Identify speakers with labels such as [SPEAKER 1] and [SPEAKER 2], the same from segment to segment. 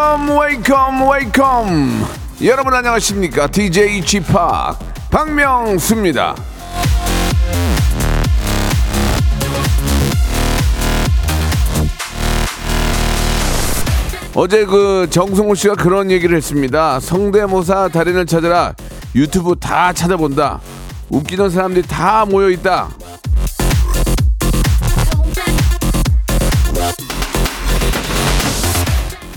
[SPEAKER 1] Welcome, welcome, welcome. 여러분 안녕하십니까? DJ Chip 박명수입니다. 어제 그 정성호 씨가 그런 얘기를 했습니다. 성대모사 달인을 찾아라. 유튜브 다 찾아본다. 웃기는 사람들이 다 모여 있다.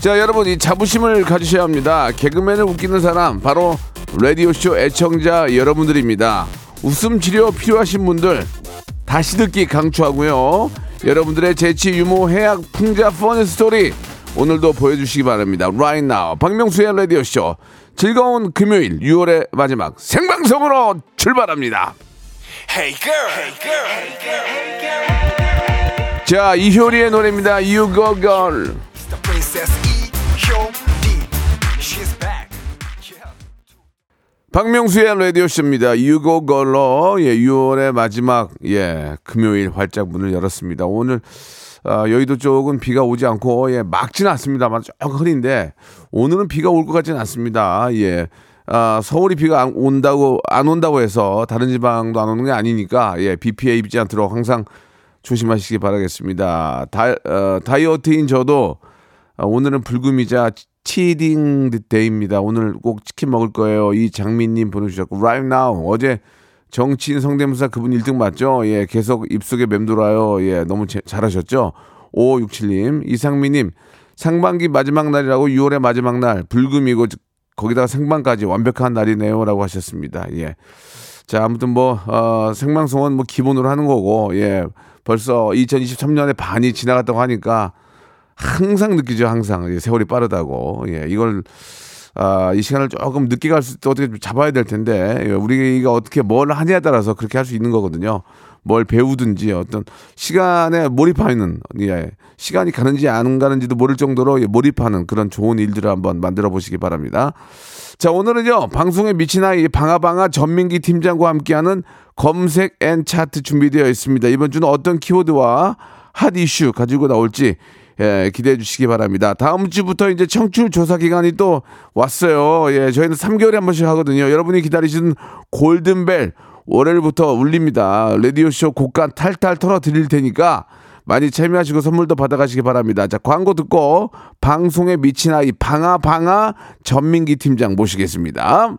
[SPEAKER 1] 자, 여러분 이 자부심을 가지셔야 합니다. 개그맨을 웃기는 사람 바로 라디오쇼 애청자 여러분들입니다. 웃음 치료 필요하신 분들 다시 듣기 강추하고요. 여러분들의 재치, 유머, 해악, 풍자, 퍼니 스토리 오늘도 보여주시기 바랍니다. Right now, 박명수의 라디오 쇼 즐거운 금요일 6월의 마지막 생방송으로 출발합니다. Hey girl, hey girl, hey girl, hey girl. 자 이효리의 노래입니다. You Go Girl. 박명수의 라디오 쇼입니다. You Go Girl로 예 6월의 마지막 예 금요일 활짝 문을 열었습니다. 오늘 어, 여의도 쪽은 비가 오지 않고 예, 막지는 않습니다만 조금 흐린데 오늘은 비가 올 것 같지는 않습니다. 예. 아, 서울이 비가 안 온다고 안 온다고 해서 다른 지방도 안 오는 게 아니니까 예, 비 피해 입지 않도록 항상 조심하시기 바라겠습니다. 다, 어, 다이어트인 저도 어, 오늘은 불금이자 cheating day입니다. 오늘 꼭 치킨 먹을 거예요. 이 장민님 보내주셨고 right now 어제 정치인 성대모사 그분 1등 맞죠? 예, 계속 입속에 맴돌아요. 예, 너무 제, 잘하셨죠? 5567님, 이상미님, 상반기 마지막 날이라고 6월의 마지막 날, 불금이고 거기다가 생방까지 완벽한 날이네요. 라고 하셨습니다. 예. 자, 아무튼 뭐, 어, 생방송은 뭐 기본으로 하는 거고, 예. 벌써 2023년에 반이 지나갔다고 하니까 항상 느끼죠, 항상. 예, 세월이 빠르다고. 예, 이걸 아, 이 시간을 조금 늦게 갈 수 어떻게 잡아야 될 텐데 예, 우리가 어떻게 뭘 하냐에 따라서 그렇게 할 수 있는 거거든요. 뭘 배우든지 어떤 시간에 몰입하는 예, 시간이 가는지 안 가는지도 모를 정도로 예, 몰입하는 그런 좋은 일들을 한번 만들어 보시기 바랍니다. 자 오늘은요 방송에 미친 아이 방아방아 전민기 팀장과 함께하는 검색 N 차트 준비되어 있습니다. 이번 주는 어떤 키워드와 핫 이슈 가지고 나올지 예, 기대해 주시기 바랍니다. 다음 주부터 이제 청취율 조사 기간이 또 왔어요. 예, 저희는 3개월에 한 번씩 하거든요. 여러분이 기다리시는 골든벨 월요일부터 울립니다. 라디오쇼 곡간 탈탈 털어 드릴 테니까 많이 참여하시고 선물도 받아가시기 바랍니다. 자, 광고 듣고 방송에 미친 아이 방아방아 전민기 팀장 모시겠습니다.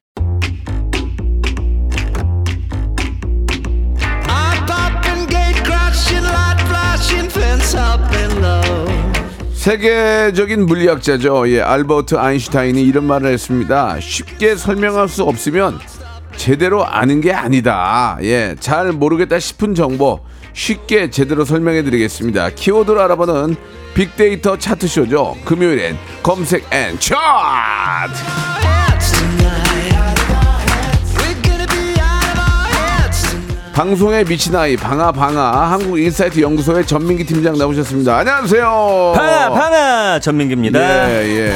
[SPEAKER 1] 세계적인 물리학자죠. 예, 알버트 아인슈타인이 이런 말을 했습니다. 쉽게 설명할 수 없으면 제대로 아는 게 아니다. 예, 잘 모르겠다 싶은 정보 쉽게 제대로 설명해 드리겠습니다. 키워드를 알아보는 빅데이터 차트쇼죠. 금요일엔 검색 N 차트! 방송에 미친 아이 방아 방아 한국 인사이트 연구소의 전민기 팀장 나오셨습니다. 안녕하세요.
[SPEAKER 2] 방아 방아 전민기입니다.
[SPEAKER 1] 예, 예.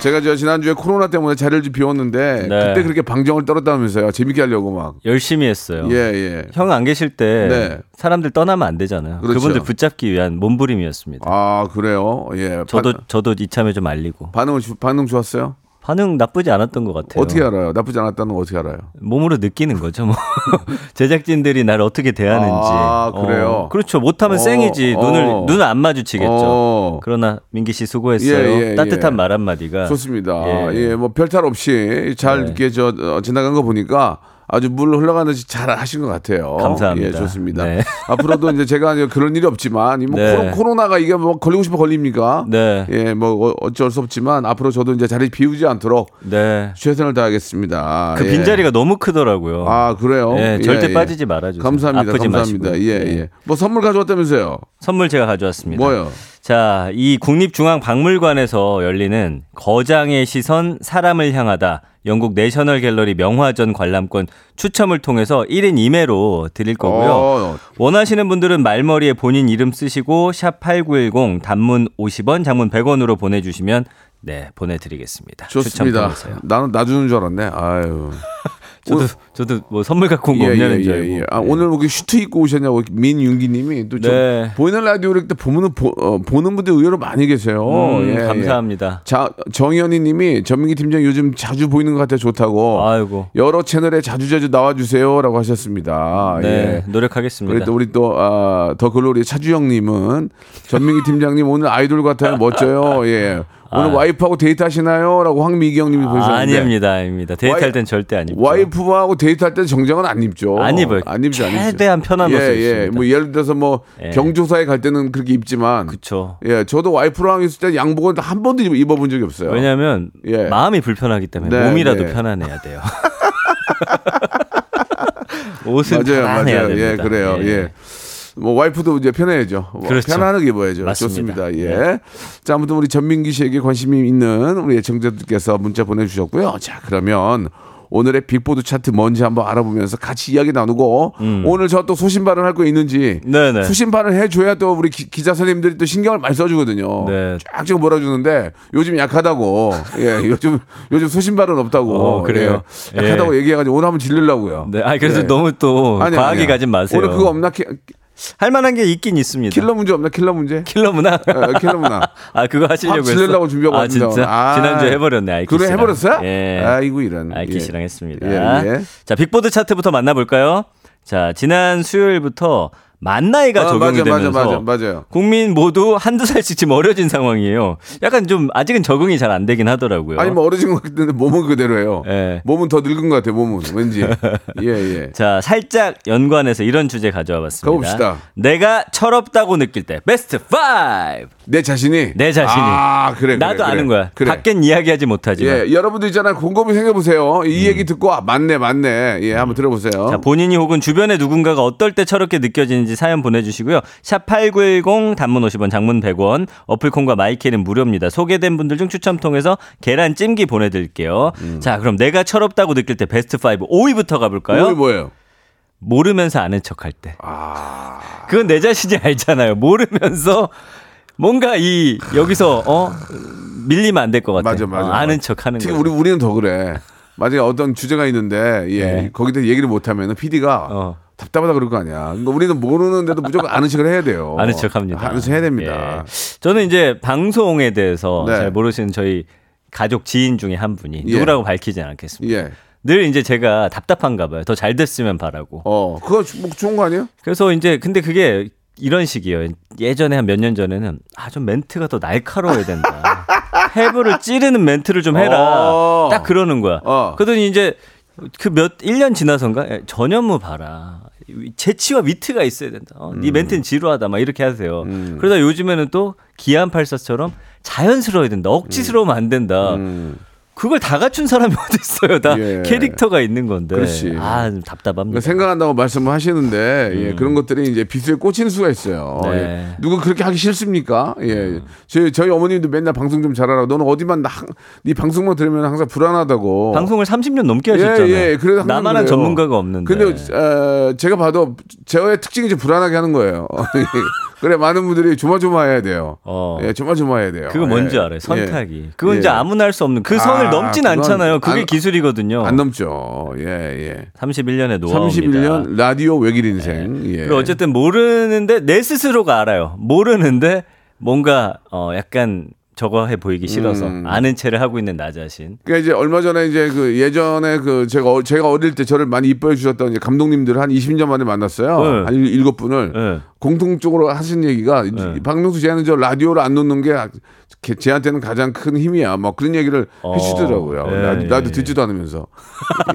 [SPEAKER 1] 제가 저 지난주에 코로나 때문에 자리를 좀 비웠는데
[SPEAKER 2] 네.
[SPEAKER 1] 그때 그렇게 방정을 떨었다면서요. 재밌게 하려고 막.
[SPEAKER 2] 열심히 했어요.
[SPEAKER 1] 예, 예.
[SPEAKER 2] 형 안 계실 때
[SPEAKER 1] 네.
[SPEAKER 2] 사람들 떠나면 안 되잖아요.
[SPEAKER 1] 그렇죠.
[SPEAKER 2] 그분들 붙잡기 위한 몸부림이었습니다.
[SPEAKER 1] 아, 그래요. 예.
[SPEAKER 2] 저도
[SPEAKER 1] 반,
[SPEAKER 2] 저도 이참에 좀 알리고
[SPEAKER 1] 반응 반응 좋았어요?
[SPEAKER 2] 반응 나쁘지 않았던 것 같아요.
[SPEAKER 1] 어떻게 알아요? 나쁘지 않았다는 거 어떻게 알아요?
[SPEAKER 2] 몸으로 느끼는 거죠. 뭐 제작진들이 날 어떻게 대하는지.
[SPEAKER 1] 아, 그래요?
[SPEAKER 2] 어, 그렇죠. 못하면
[SPEAKER 1] 어,
[SPEAKER 2] 쌩이지.
[SPEAKER 1] 어.
[SPEAKER 2] 눈을 눈을 안 마주치겠죠.
[SPEAKER 1] 어.
[SPEAKER 2] 그러나 민기 씨 수고했어요.
[SPEAKER 1] 예, 예,
[SPEAKER 2] 따뜻한
[SPEAKER 1] 예.
[SPEAKER 2] 말 한마디가
[SPEAKER 1] 좋습니다.
[SPEAKER 2] 예.
[SPEAKER 1] 예, 뭐 별탈 없이 잘
[SPEAKER 2] 네.
[SPEAKER 1] 이렇게 저 어, 지나간 거 보니까 아주 물 흘러가는지 잘 하신 것 같아요.
[SPEAKER 2] 감사합니다.
[SPEAKER 1] 예, 좋습니다.
[SPEAKER 2] 네.
[SPEAKER 1] 앞으로도 이제 제가 그런 일이 없지만 이뭐
[SPEAKER 2] 네.
[SPEAKER 1] 코로, 나가 이게 뭐 걸리고 싶어 걸립니까?
[SPEAKER 2] 네.
[SPEAKER 1] 예, 뭐 어- 어쩔 수 없지만 앞으로 저도 이제 자리 비우지 않도록
[SPEAKER 2] 네.
[SPEAKER 1] 최선을 다하겠습니다.
[SPEAKER 2] 그
[SPEAKER 1] 예.
[SPEAKER 2] 빈자리가 너무 크더라고요.
[SPEAKER 1] 아 그래요?
[SPEAKER 2] 예, 절대 빠지지 말아 주세요.
[SPEAKER 1] 감사합니다.
[SPEAKER 2] 아프지
[SPEAKER 1] 감사합니다.
[SPEAKER 2] 마시고.
[SPEAKER 1] 예,
[SPEAKER 2] 네.
[SPEAKER 1] 예. 뭐 선물 가져왔다면서요?
[SPEAKER 2] 선물 제가 가져왔습니다.
[SPEAKER 1] 뭐요?
[SPEAKER 2] 자, 이 국립중앙박물관에서 열리는 거장의 시선 사람을 향하다 영국 내셔널 갤러리 명화전 관람권 추첨을 통해서 1인 2매로 드릴 거고요.
[SPEAKER 1] 어,
[SPEAKER 2] 원하시는 분들은 말머리에 본인 이름 쓰시고 샵 8910 단문 50원, 장문 100원으로 보내 주시면 네, 보내 드리겠습니다.
[SPEAKER 1] 좋습니다. 나는 나 주는 줄 알았네. 아유.
[SPEAKER 2] 저도 저도 뭐 선물 갖고 온거 없냐는 줄 알고.
[SPEAKER 1] 아,
[SPEAKER 2] 네.
[SPEAKER 1] 오늘 뭐 슈트 입고 오셨냐고 민윤기님이 또좀
[SPEAKER 2] 네.
[SPEAKER 1] 보이는 라디오 이렇게 보면 보, 어, 보는 분들 의외로 많이 계세요.
[SPEAKER 2] 음,
[SPEAKER 1] 예, 예.
[SPEAKER 2] 감사합니다.
[SPEAKER 1] 자 정현희님이 전민기 팀장 요즘 자주 보이는 것 같아 좋다고.
[SPEAKER 2] 아이고.
[SPEAKER 1] 여러 채널에 자주 자주 나와주세요라고 하셨습니다.
[SPEAKER 2] 네,
[SPEAKER 1] 예.
[SPEAKER 2] 노력하겠습니다.
[SPEAKER 1] 또 우리 또더 글로리 차주영님은 전민기 팀장님 오늘 아이돌 같아요 멋져요. 예. 오늘 와이프하고 데이트하시나요?라고 황미경님이
[SPEAKER 2] 아,
[SPEAKER 1] 보셨는데
[SPEAKER 2] 아닙니다, 아닙니다. 데이트할 땐 절대 아닙니다.
[SPEAKER 1] 와이프하고 데이트할 때 정장은 안 입죠.
[SPEAKER 2] 안 입어요.
[SPEAKER 1] 안 입죠. 안 입죠.
[SPEAKER 2] 최대한 편한
[SPEAKER 1] 예,
[SPEAKER 2] 옷을
[SPEAKER 1] 예.
[SPEAKER 2] 입습니다.
[SPEAKER 1] 뭐 예를 들어서 뭐
[SPEAKER 2] 예.
[SPEAKER 1] 경조사에 갈 때는 그렇게 입지만
[SPEAKER 2] 그렇죠.
[SPEAKER 1] 예, 저도 와이프랑 있을 때 양복을 한 번도 입- 입어본 적이 없어요.
[SPEAKER 2] 왜냐하면
[SPEAKER 1] 예.
[SPEAKER 2] 마음이 불편하기 때문에
[SPEAKER 1] 네,
[SPEAKER 2] 몸이라도
[SPEAKER 1] 네.
[SPEAKER 2] 편안해야 돼요. 옷은
[SPEAKER 1] 맞아요,
[SPEAKER 2] 편안해야
[SPEAKER 1] 맞아요.
[SPEAKER 2] 됩니다.
[SPEAKER 1] 예, 그래요. 예. 뭐 와이프도 이제 편해야죠. 뭐
[SPEAKER 2] 그렇죠.
[SPEAKER 1] 편안하게 입어야죠.
[SPEAKER 2] 맞습니다.
[SPEAKER 1] 좋습니다. 예. 자, 아무튼 우리 전민기 씨에게 관심이 있는 우리 애청자들께서 문자 보내주셨고요. 자, 그러면 오늘의 빅보드 차트 뭔지 한번 알아보면서 같이 이야기 나누고 오늘 저 또 소신발언 할 거 있는지
[SPEAKER 2] 음. 네네.
[SPEAKER 1] 수신발을 해줘야 또 우리 기, 자 선생님들이 또 신경을 많이 써주거든요.
[SPEAKER 2] 네.
[SPEAKER 1] 쫙쫙 몰아주는데 요즘 약하다고. 예, 요즘 요즘 소신발언 없다고.
[SPEAKER 2] 어, 그래요?
[SPEAKER 1] 예, 약하다고 얘기해가지고 오늘 한번 질르려고요.
[SPEAKER 2] 네, 아 그래서
[SPEAKER 1] 예.
[SPEAKER 2] 너무 또
[SPEAKER 1] 아니,
[SPEAKER 2] 과하게
[SPEAKER 1] 아니야.
[SPEAKER 2] 가진 마세요.
[SPEAKER 1] 오늘 그거 없나? 키,
[SPEAKER 2] 할 만한 게 있긴 있습니다.
[SPEAKER 1] 킬러 문제 없나? 킬러 문제?
[SPEAKER 2] 킬러 문항.
[SPEAKER 1] 어, 킬러 문항.
[SPEAKER 2] 아 그거 하시려고 했어?
[SPEAKER 1] 준비하고
[SPEAKER 2] 아 진짜.
[SPEAKER 1] 아.
[SPEAKER 2] 지난주에 해버렸네 아이키
[SPEAKER 1] 그래
[SPEAKER 2] 씨랑.
[SPEAKER 1] 해버렸어요?
[SPEAKER 2] 예.
[SPEAKER 1] 아이고 이런.
[SPEAKER 2] 아이키
[SPEAKER 1] 예.
[SPEAKER 2] 씨랑 했습니다.
[SPEAKER 1] 예, 예.
[SPEAKER 2] 자 빅보드 차트부터 만나볼까요? 자 지난 수요일부터 만 나이가
[SPEAKER 1] 아,
[SPEAKER 2] 적용이
[SPEAKER 1] 맞아, 맞아,
[SPEAKER 2] 되면서
[SPEAKER 1] 맞아, 맞아요.
[SPEAKER 2] 국민 모두 한두 살씩 지금 어려진 상황이에요. 약간 좀 아직은 적응이 잘 안 되긴 하더라고요.
[SPEAKER 1] 아니 뭐 어려진 것 같은데 몸은 그대로예요.
[SPEAKER 2] 예.
[SPEAKER 1] 몸은 더 늙은 것 같아. 몸은 왠지. 예 예.
[SPEAKER 2] 자, 살짝 연관해서 이런 주제 가져와 봤습니다.
[SPEAKER 1] 가봅시다.
[SPEAKER 2] 내가 철없다고 느낄 때 베스트 5.
[SPEAKER 1] 내 자신이.
[SPEAKER 2] 내 자신이.
[SPEAKER 1] 아 그래. 그래,
[SPEAKER 2] 나도
[SPEAKER 1] 그래.
[SPEAKER 2] 아는 거야.
[SPEAKER 1] 그래.
[SPEAKER 2] 밖엔 이야기하지 못하지만.
[SPEAKER 1] 예, 여러분들 있잖아요. 곰곰이 생각해보세요. 이 얘기 듣고, 아, 맞네, 맞네. 예, 한번 들어보세요.
[SPEAKER 2] 음. 자, 본인이 혹은 주변의 누군가가 어떨 때 철없게 느껴지는지 사연 보내주시고요. 샵 8910 단문 50원, 장문 100원, 어플콘과 마이케는 무료입니다. 소개된 분들 중 추첨 통해서 계란찜기 보내드릴게요.
[SPEAKER 1] 음.
[SPEAKER 2] 자, 그럼 내가 철없다고 느낄 때 베스트 5, 5위부터 가볼까요?
[SPEAKER 1] 이거 뭐예요?
[SPEAKER 2] 모르면서 아는 척할 때.
[SPEAKER 1] 아.
[SPEAKER 2] 그건 내 자신이 알잖아요. 모르면서 뭔가 이 여기서 어 밀리면 안 될 것 같아.
[SPEAKER 1] 맞아, 맞아.
[SPEAKER 2] 어, 아는 척 하는 거.
[SPEAKER 1] 우리, 우리는 더 그래. 만약에 어떤 주제가 있는데, 예,
[SPEAKER 2] 네.
[SPEAKER 1] 거기다 얘기를 못 하면 PD가
[SPEAKER 2] 어.
[SPEAKER 1] 답답하다 그럴 거 아니야. 그러니까 우리는 모르는데도 무조건 아는 척을 해야 돼요.
[SPEAKER 2] 아는 척 합니다.
[SPEAKER 1] 아는 척 해야 됩니다.
[SPEAKER 2] 예. 저는 이제 방송에 대해서
[SPEAKER 1] 네.
[SPEAKER 2] 잘 모르시는 저희 가족 지인 중에 한 분이
[SPEAKER 1] 예.
[SPEAKER 2] 누구라고 밝히진 않겠습니다.
[SPEAKER 1] 예.
[SPEAKER 2] 늘 이제 제가 답답한가 봐요. 더 잘 됐으면 바라고.
[SPEAKER 1] 어, 그거 주- 뭐 좋은 거 아니에요?
[SPEAKER 2] 그래서 이제 근데 그게 이런 식이에요. 예전에 한 몇 년 전에는 아 좀 멘트가 더 날카로워야 된다. 해부를 찌르는 멘트를 좀 해라.
[SPEAKER 1] 어.
[SPEAKER 2] 딱 그러는 거야.
[SPEAKER 1] 어.
[SPEAKER 2] 그러더니 이제 그 몇 1년 지나선가 에, 전현무 봐라. 재치와 위트가 있어야 된다. 어,
[SPEAKER 1] 음.
[SPEAKER 2] 네 멘트는 지루하다. 막 이렇게 하세요. 그러다 요즘에는 또 기안84처럼 자연스러워야 된다. 억지스러우면 안 된다.
[SPEAKER 1] 음.
[SPEAKER 2] 그걸 다 갖춘 사람이 어디 있어요? 다
[SPEAKER 1] 예.
[SPEAKER 2] 캐릭터가 있는 건데.
[SPEAKER 1] 그렇지.
[SPEAKER 2] 아, 좀 답답합니다.
[SPEAKER 1] 그러니까 생각한다고 말씀을 하시는데 예, 그런 것들이 이제 비수에 꽂히는 수가 있어요.
[SPEAKER 2] 음. 네. 음.
[SPEAKER 1] 예. 누구 그렇게 하기 싫습니까? 예, 저희 저희 어머님도 맨날 방송 좀 잘하라고. 너는 어디만 나, 항- 네 방송만 들으면 항상 불안하다고.
[SPEAKER 2] 방송을 30년 넘게 하셨잖아요.
[SPEAKER 1] 예, 예. 항상
[SPEAKER 2] 나만한. 전문가가 없는데.
[SPEAKER 1] 근데 어, 제가 봐도 저의 특징이 좀 불안하게 하는 거예요. 그래 많은 분들이 조마조마해야 돼요.
[SPEAKER 2] 어.
[SPEAKER 1] 예, 조마조마해야 돼요.
[SPEAKER 2] 그거 뭔지
[SPEAKER 1] 예.
[SPEAKER 2] 알아요? 선택이.
[SPEAKER 1] 예.
[SPEAKER 2] 그건
[SPEAKER 1] 예.
[SPEAKER 2] 이제 아무나 할 수 없는 그 선을
[SPEAKER 1] 아,
[SPEAKER 2] 넘진 않잖아요. 그게
[SPEAKER 1] 안-
[SPEAKER 2] 기술이거든요.
[SPEAKER 1] 안 넘죠. 예, 예.
[SPEAKER 2] 31년의 노하우입니다.
[SPEAKER 1] 31년 라디오 외길 인생. 예.
[SPEAKER 2] 그리고 어쨌든 모르는데 내 스스로가 알아요. 모르는데 뭔가 어 약간 저거 해 보이기 싫어서
[SPEAKER 1] 음.
[SPEAKER 2] 아는 체를 하고 있는 나 자신.
[SPEAKER 1] 그러니까 이제 얼마 전에 이제 그 예전에 그 제가 어- 제가 어릴 때 저를 많이 이뻐해 주셨던 이제 감독님들 한 20년 만에 만났어요.
[SPEAKER 2] 네.
[SPEAKER 1] 한 일- 일곱 분을
[SPEAKER 2] 네.
[SPEAKER 1] 공통적으로 하신 얘기가
[SPEAKER 2] 네.
[SPEAKER 1] 박명수 씨는 저 라디오를 안 놓는 게 게- 쟤한테는 가장 큰 힘이야. 뭐 그런 얘기를
[SPEAKER 2] 어.
[SPEAKER 1] 해주더라고요.
[SPEAKER 2] 예,
[SPEAKER 1] 나도, 나도
[SPEAKER 2] 예.
[SPEAKER 1] 듣지도 않으면서.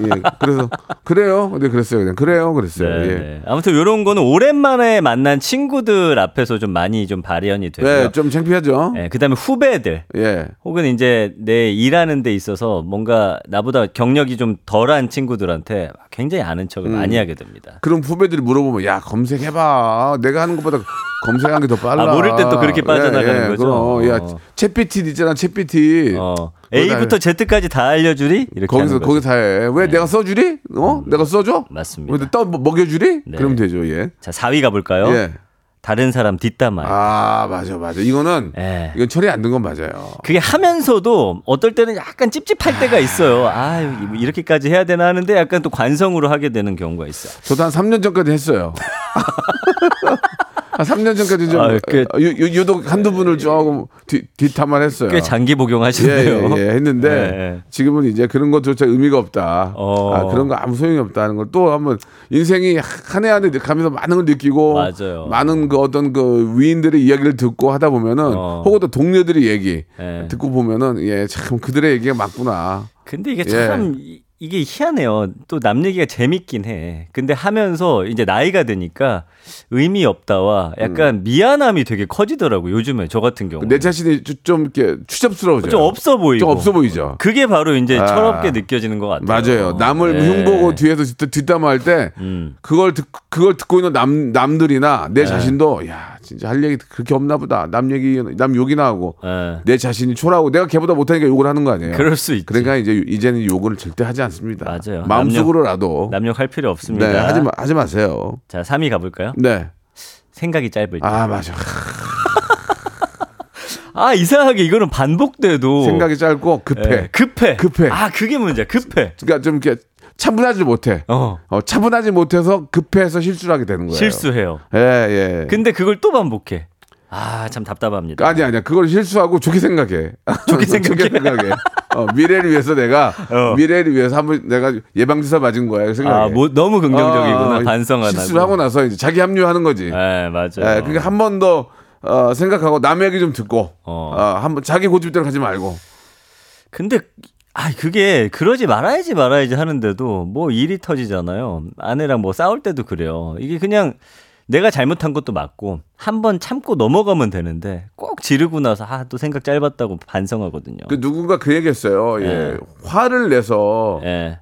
[SPEAKER 1] 예, 그래서 그래요. 근데 그랬어요. 그냥 그래요. 그랬어요.
[SPEAKER 2] 네,
[SPEAKER 1] 예.
[SPEAKER 2] 네. 아무튼 이런 거는 오랜만에 만난 친구들 앞에서 좀 많이 좀 발현이 되고요.
[SPEAKER 1] 네, 좀 창피하죠.
[SPEAKER 2] 네, 그다음에 후배들
[SPEAKER 1] 예.
[SPEAKER 2] 혹은 이제 내 일하는 데 있어서 뭔가 나보다 경력이 좀 덜한 친구들한테 굉장히 아는 척을
[SPEAKER 1] 음.
[SPEAKER 2] 많이 하게 됩니다.
[SPEAKER 1] 그럼 후배들이 물어보면 야 검색해봐. 내가 하는 것보다 검색하는 게 더 빨라.
[SPEAKER 2] 아, 모를 땐또 그렇게 빠져나가는 거죠?
[SPEAKER 1] 그럼 야
[SPEAKER 2] 어.
[SPEAKER 1] 챗PT 있잖아. 챗PT.
[SPEAKER 2] 어,
[SPEAKER 1] 예.
[SPEAKER 2] A부터 Z까지 다 알려주리 이렇게
[SPEAKER 1] 거기서. 거기 다 해. 왜 내가 써주리? 어? 내가 써줘?
[SPEAKER 2] 맞습니다.
[SPEAKER 1] 왜떠 먹여주리?
[SPEAKER 2] 네.
[SPEAKER 1] 그러면 되죠. 예.
[SPEAKER 2] 자 4위 가볼까요?
[SPEAKER 1] 예.
[SPEAKER 2] 다른 사람 뒷담화.
[SPEAKER 1] 아 맞아 맞아. 이거는
[SPEAKER 2] 예.
[SPEAKER 1] 이건 처리 안 된 건 맞아요.
[SPEAKER 2] 그게 하면서도 어떨 때는 약간 찝찝할 때가 있어요. 아 이렇게까지 해야 되나 하는데 약간 또 관성으로 하게 되는 경우가 있어 요.
[SPEAKER 1] 저도 한 3년 전까지 했어요. 한 3년 전까지 좀
[SPEAKER 2] 아, 꽤-
[SPEAKER 1] 유, 유, 유독 한두 분을 조금 뒤, 뒷담화를 했어요.
[SPEAKER 2] 꽤 장기
[SPEAKER 1] 예,
[SPEAKER 2] 복용하시네요.
[SPEAKER 1] 예, 예, 했는데
[SPEAKER 2] 예.
[SPEAKER 1] 지금은 이제 그런 것조차 의미가 없다.
[SPEAKER 2] 어.
[SPEAKER 1] 아, 그런 거 아무 소용이 없다는 걸 또 한번 인생이 한 해 한 해 가면서 많은 걸 느끼고
[SPEAKER 2] 맞아요.
[SPEAKER 1] 많은 그 어떤 그 위인들의 이야기를 듣고 하다 보면은
[SPEAKER 2] 어.
[SPEAKER 1] 혹은 또 동료들의 얘기
[SPEAKER 2] 예.
[SPEAKER 1] 듣고 보면은 예 참 그들의 얘기가 맞구나.
[SPEAKER 2] 근데 이게
[SPEAKER 1] 예.
[SPEAKER 2] 참 이- 이게 희한해요. 또 남 얘기가 재밌긴 해. 근데 하면서 이제 나이가 드니까 의미 없다와 약간 미안함이 되게 커지더라고. 요즘에 저 같은 경우.
[SPEAKER 1] 음. 내 자신이 좀- 좀 이렇게 추접스러워져.
[SPEAKER 2] 좀 없어 보이고.
[SPEAKER 1] 좀 없어 보이죠.
[SPEAKER 2] 그게 바로 이제
[SPEAKER 1] 아.
[SPEAKER 2] 철없게 느껴지는 것 같아요.
[SPEAKER 1] 맞아요. 남을
[SPEAKER 2] 네.
[SPEAKER 1] 흉보고 뒤에서 뒷- 뒷담화할 때
[SPEAKER 2] 음.
[SPEAKER 1] 그걸 듣 그걸 듣고 있는 남 남들이나
[SPEAKER 2] 네.
[SPEAKER 1] 내 자신도 야 진짜 할 얘기 그렇게 없나 보다. 남 얘기 남 욕이나 하고
[SPEAKER 2] 예.
[SPEAKER 1] 내 자신이 초라하고 내가 걔보다 못하니까 욕을 하는 거 아니에요.
[SPEAKER 2] 그럴 수 있지.
[SPEAKER 1] 그러니까 이제 이제는 욕을 절대 하지 않습니다.
[SPEAKER 2] 맞아요.
[SPEAKER 1] 마음속으로라도
[SPEAKER 2] 남욕 할 필요 없습니다.
[SPEAKER 1] 네 하지 마 하지 마세요.
[SPEAKER 2] 자, 3위 가볼까요?
[SPEAKER 1] 네.
[SPEAKER 2] 생각이 짧을 때.
[SPEAKER 1] 아 맞아.
[SPEAKER 2] 아, 이상하게 이거는 반복돼도
[SPEAKER 1] 생각이 짧고 급해.
[SPEAKER 2] 예, 급해.
[SPEAKER 1] 급해.
[SPEAKER 2] 아, 그게 문제야. 급해.
[SPEAKER 1] 그러니까 좀 이렇게 차분하지 못해.
[SPEAKER 2] 어.
[SPEAKER 1] 어, 차분하지 못해서 급해서 실수를 하게 되는 거예요.
[SPEAKER 2] 실수해요.
[SPEAKER 1] 예, 예.
[SPEAKER 2] 근데 그걸 또 반복해. 아, 참 답답합니다.
[SPEAKER 1] 아니 아니야. 그걸 실수하고 좋게 생각해.
[SPEAKER 2] 좋게 생각해?
[SPEAKER 1] 생각해. 어, 미래를 위해서 내가
[SPEAKER 2] 어.
[SPEAKER 1] 미래를 위해서 한번 내가 예방주사 맞은 거야. 생각해.
[SPEAKER 2] 아, 뭐 너무 긍정적이구나.
[SPEAKER 1] 어,
[SPEAKER 2] 반성 안
[SPEAKER 1] 실수를
[SPEAKER 2] 하고.
[SPEAKER 1] 하고 나서 이제 자기 합류하는 거지.
[SPEAKER 2] 네, 맞아요.
[SPEAKER 1] 예, 그러니까 한 번 더 어, 생각하고 남의 얘기 좀 듣고
[SPEAKER 2] 어.
[SPEAKER 1] 어, 한번 자기 고집대로 가지 말고.
[SPEAKER 2] 근데 아 그게 그러지 말아야지 말아야지 하는데도 뭐 일이 터지잖아요. 아내랑 뭐 싸울 때도 그래요. 이게 그냥 내가 잘못한 것도 맞고 한 번 참고 넘어가면 되는데 꼭 지르고 나서 아 또 생각 짧았다고 반성하거든요.
[SPEAKER 1] 그 누군가 그 얘기했어요. 예.
[SPEAKER 2] 네.
[SPEAKER 1] 화를 내서
[SPEAKER 2] 예.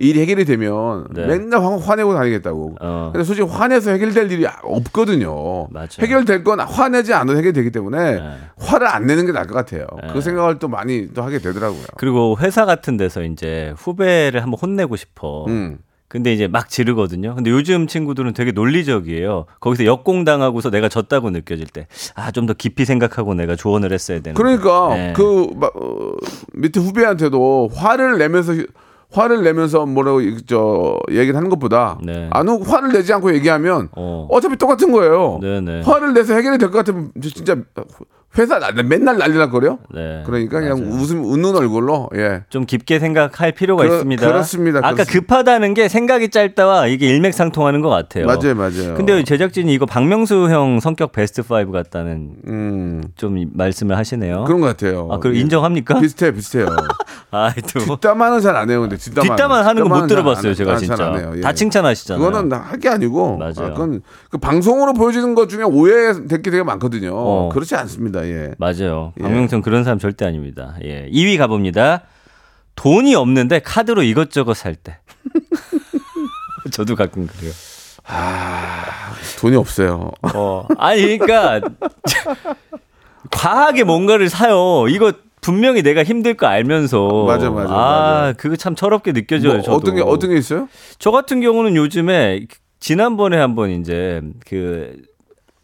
[SPEAKER 1] 일이 해결이 되면
[SPEAKER 2] 네.
[SPEAKER 1] 맨날 화, 화내고 다니겠다고.
[SPEAKER 2] 어.
[SPEAKER 1] 근데 솔직히 화내서 해결될 일이 없거든요.
[SPEAKER 2] 맞아요.
[SPEAKER 1] 해결될 건 화내지 않아도 해결되기 때문에
[SPEAKER 2] 네.
[SPEAKER 1] 화를 안 내는 게 나을 것 같아요. 그 생각을 또 많이 또 하게 되더라고요.
[SPEAKER 2] 그리고 회사 같은 데서 이제 후배를 한번 혼내고 싶어.
[SPEAKER 1] 음.
[SPEAKER 2] 근데 이제 막 지르거든요. 근데 요즘 친구들은 되게 논리적이에요. 거기서 역공당하고서 내가 졌다고 느껴질 때, 아, 좀 더 깊이 생각하고 내가 조언을 했어야 되는.
[SPEAKER 1] 그러니까
[SPEAKER 2] 네.
[SPEAKER 1] 그 마- 어, 밑에 후배한테도 화를 내면서 화를 내면서 뭐라고 이- 저 얘기를 하는 것보다
[SPEAKER 2] 네.
[SPEAKER 1] 안 후- 화를 내지 않고 얘기하면
[SPEAKER 2] 어.
[SPEAKER 1] 어. 차피 똑같은 거예요.
[SPEAKER 2] 네네.
[SPEAKER 1] 화를 내서 해결이 될 것 같으면 진짜 회사 나- 맨날 난리날거려.
[SPEAKER 2] 네.
[SPEAKER 1] 그러니까 그냥
[SPEAKER 2] 맞아요.
[SPEAKER 1] 웃음 웃는 얼굴로 예.
[SPEAKER 2] 좀 깊게 생각할 필요가
[SPEAKER 1] 그렇-
[SPEAKER 2] 있습니다.
[SPEAKER 1] 그렇습니다.
[SPEAKER 2] 아까
[SPEAKER 1] 그렇습니다.
[SPEAKER 2] 급하다는 게 생각이 짧다와 이게 일맥상통하는 것 같아요.
[SPEAKER 1] 맞아요, 맞아요.
[SPEAKER 2] 근데 제작진이 이거 박명수 형 성격 베스트 5 같다는
[SPEAKER 1] 음
[SPEAKER 2] 좀 말씀을 하시네요.
[SPEAKER 1] 그런 것 같아요.
[SPEAKER 2] 아, 그
[SPEAKER 1] 예.
[SPEAKER 2] 인정합니까?
[SPEAKER 1] 비슷해 비슷해요.
[SPEAKER 2] 아, 또
[SPEAKER 1] 뒷담화는 잘 안 해요. 근데 뒷담화
[SPEAKER 2] 뒷담화 하는 거 못 들어봤어요, 제가
[SPEAKER 1] 잘
[SPEAKER 2] 진짜.
[SPEAKER 1] 안. 예.
[SPEAKER 2] 다 칭찬하시잖아요.
[SPEAKER 1] 그거는 할게 아니고
[SPEAKER 2] 맞아요.
[SPEAKER 1] 아, 그건 그 방송으로 보여주는 것 중에 오해될 게 되게 많거든요.
[SPEAKER 2] 어.
[SPEAKER 1] 그렇지 않습니다. 예.
[SPEAKER 2] 맞아요.
[SPEAKER 1] 예.
[SPEAKER 2] 박명수 그런 사람 절대 아닙니다. 예. 2위 가봅니다. 돈이 없는데 카드로 이것저것 살 때. 저도 가끔 그래요.
[SPEAKER 1] 돈이 없어요.
[SPEAKER 2] 어. 아니, 그러니까 과하게 뭔가를 사요. 이거 분명히 내가 힘들 거 알면서.
[SPEAKER 1] 맞아, 맞아,
[SPEAKER 2] 아,
[SPEAKER 1] 맞아.
[SPEAKER 2] 그거 참 철없게 느껴져요.
[SPEAKER 1] 뭐
[SPEAKER 2] 저도.
[SPEAKER 1] 어떤 게 어떤 게 있어요?
[SPEAKER 2] 저 같은 경우는 요즘에 지난번에 한번 이제 그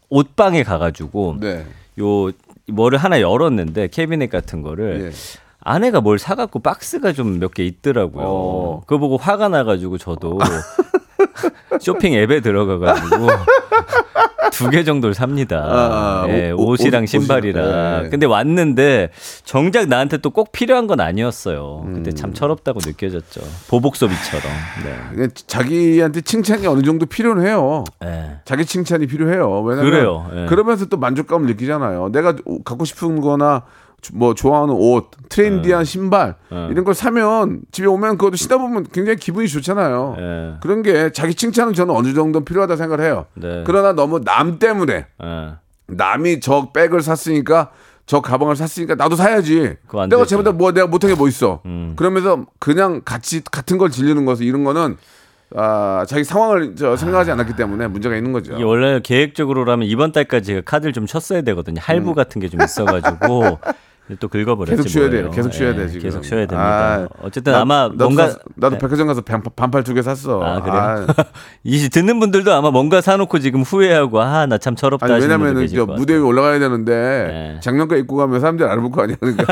[SPEAKER 2] 옷방에 가가지고
[SPEAKER 1] 네.
[SPEAKER 2] 요 뭐를 하나 열었는데 캐비넷 같은 거를
[SPEAKER 1] 예.
[SPEAKER 2] 아내가 뭘 사갖고 박스가 좀 몇 개 있더라고요.
[SPEAKER 1] 어.
[SPEAKER 2] 그거 보고 화가 나가지고 저도 쇼핑 앱에 들어가가지고 두 개 정도를 삽니다.
[SPEAKER 1] 아,
[SPEAKER 2] 예,
[SPEAKER 1] 옷,
[SPEAKER 2] 옷이랑
[SPEAKER 1] 옷,
[SPEAKER 2] 신발이랑.
[SPEAKER 1] 예.
[SPEAKER 2] 근데 왔는데 정작 나한테 또 꼭 필요한 건 아니었어요. 근데
[SPEAKER 1] 음.
[SPEAKER 2] 참 철없다고 느껴졌죠. 보복 소비처럼. 네.
[SPEAKER 1] 그냥 자기한테 칭찬이 어느 정도 필요는 해요.
[SPEAKER 2] 예.
[SPEAKER 1] 자기 칭찬이 필요해요. 왜냐면
[SPEAKER 2] 그래요. 예.
[SPEAKER 1] 그러면서 또 만족감을 느끼잖아요. 내가 갖고 싶은 거나 뭐 좋아하는 옷, 트렌디한
[SPEAKER 2] 예.
[SPEAKER 1] 신발 이런 걸 사면 집에 오면 그것도 신다 보면 굉장히 기분이 좋잖아요.
[SPEAKER 2] 예.
[SPEAKER 1] 그런 게 자기 칭찬은 저는 어느 정도 필요하다 생각을 해요.
[SPEAKER 2] 네.
[SPEAKER 1] 그러나 너무 남 때문에
[SPEAKER 2] 예.
[SPEAKER 1] 남이 저 백을 샀으니까 저 가방을 샀으니까 나도 사야지. 내가.
[SPEAKER 2] 음.
[SPEAKER 1] 쟤보다 뭐 내가 못한 게 뭐 있어. 그러면서 그냥 같이 같은 걸 질리는 것은 이런 거는 아 자기 상황을 저 생각하지 않았기 때문에 문제가 있는 거죠.
[SPEAKER 2] 원래 계획적으로라면 이번 달까지 카드를 좀 쳤어야 되거든요. 할부 같은 게 좀 있어가지고 또 긁어버렸지
[SPEAKER 1] 음. 계속 쉬어야. 돼요. 계속 쉬어야
[SPEAKER 2] 예,
[SPEAKER 1] 돼 지금.
[SPEAKER 2] 계속 쉬어야 됩니다.
[SPEAKER 1] 아,
[SPEAKER 2] 어쨌든
[SPEAKER 1] 나-
[SPEAKER 2] 아마
[SPEAKER 1] 나도
[SPEAKER 2] 뭔가
[SPEAKER 1] 샀- 나도
[SPEAKER 2] 네.
[SPEAKER 1] 백화점 가서 반- 반팔 두 개 샀어.
[SPEAKER 2] 아 그래요?
[SPEAKER 1] 아,
[SPEAKER 2] 이 듣는 분들도 아마 뭔가 사놓고 지금 후회하고 아 나 참 철없다
[SPEAKER 1] 아니 왜냐면은 저. 무대 위에 올라가야 되는데
[SPEAKER 2] 네.
[SPEAKER 1] 장난감 입고 가면 사람들이 알아볼 거 아니야. 그러니까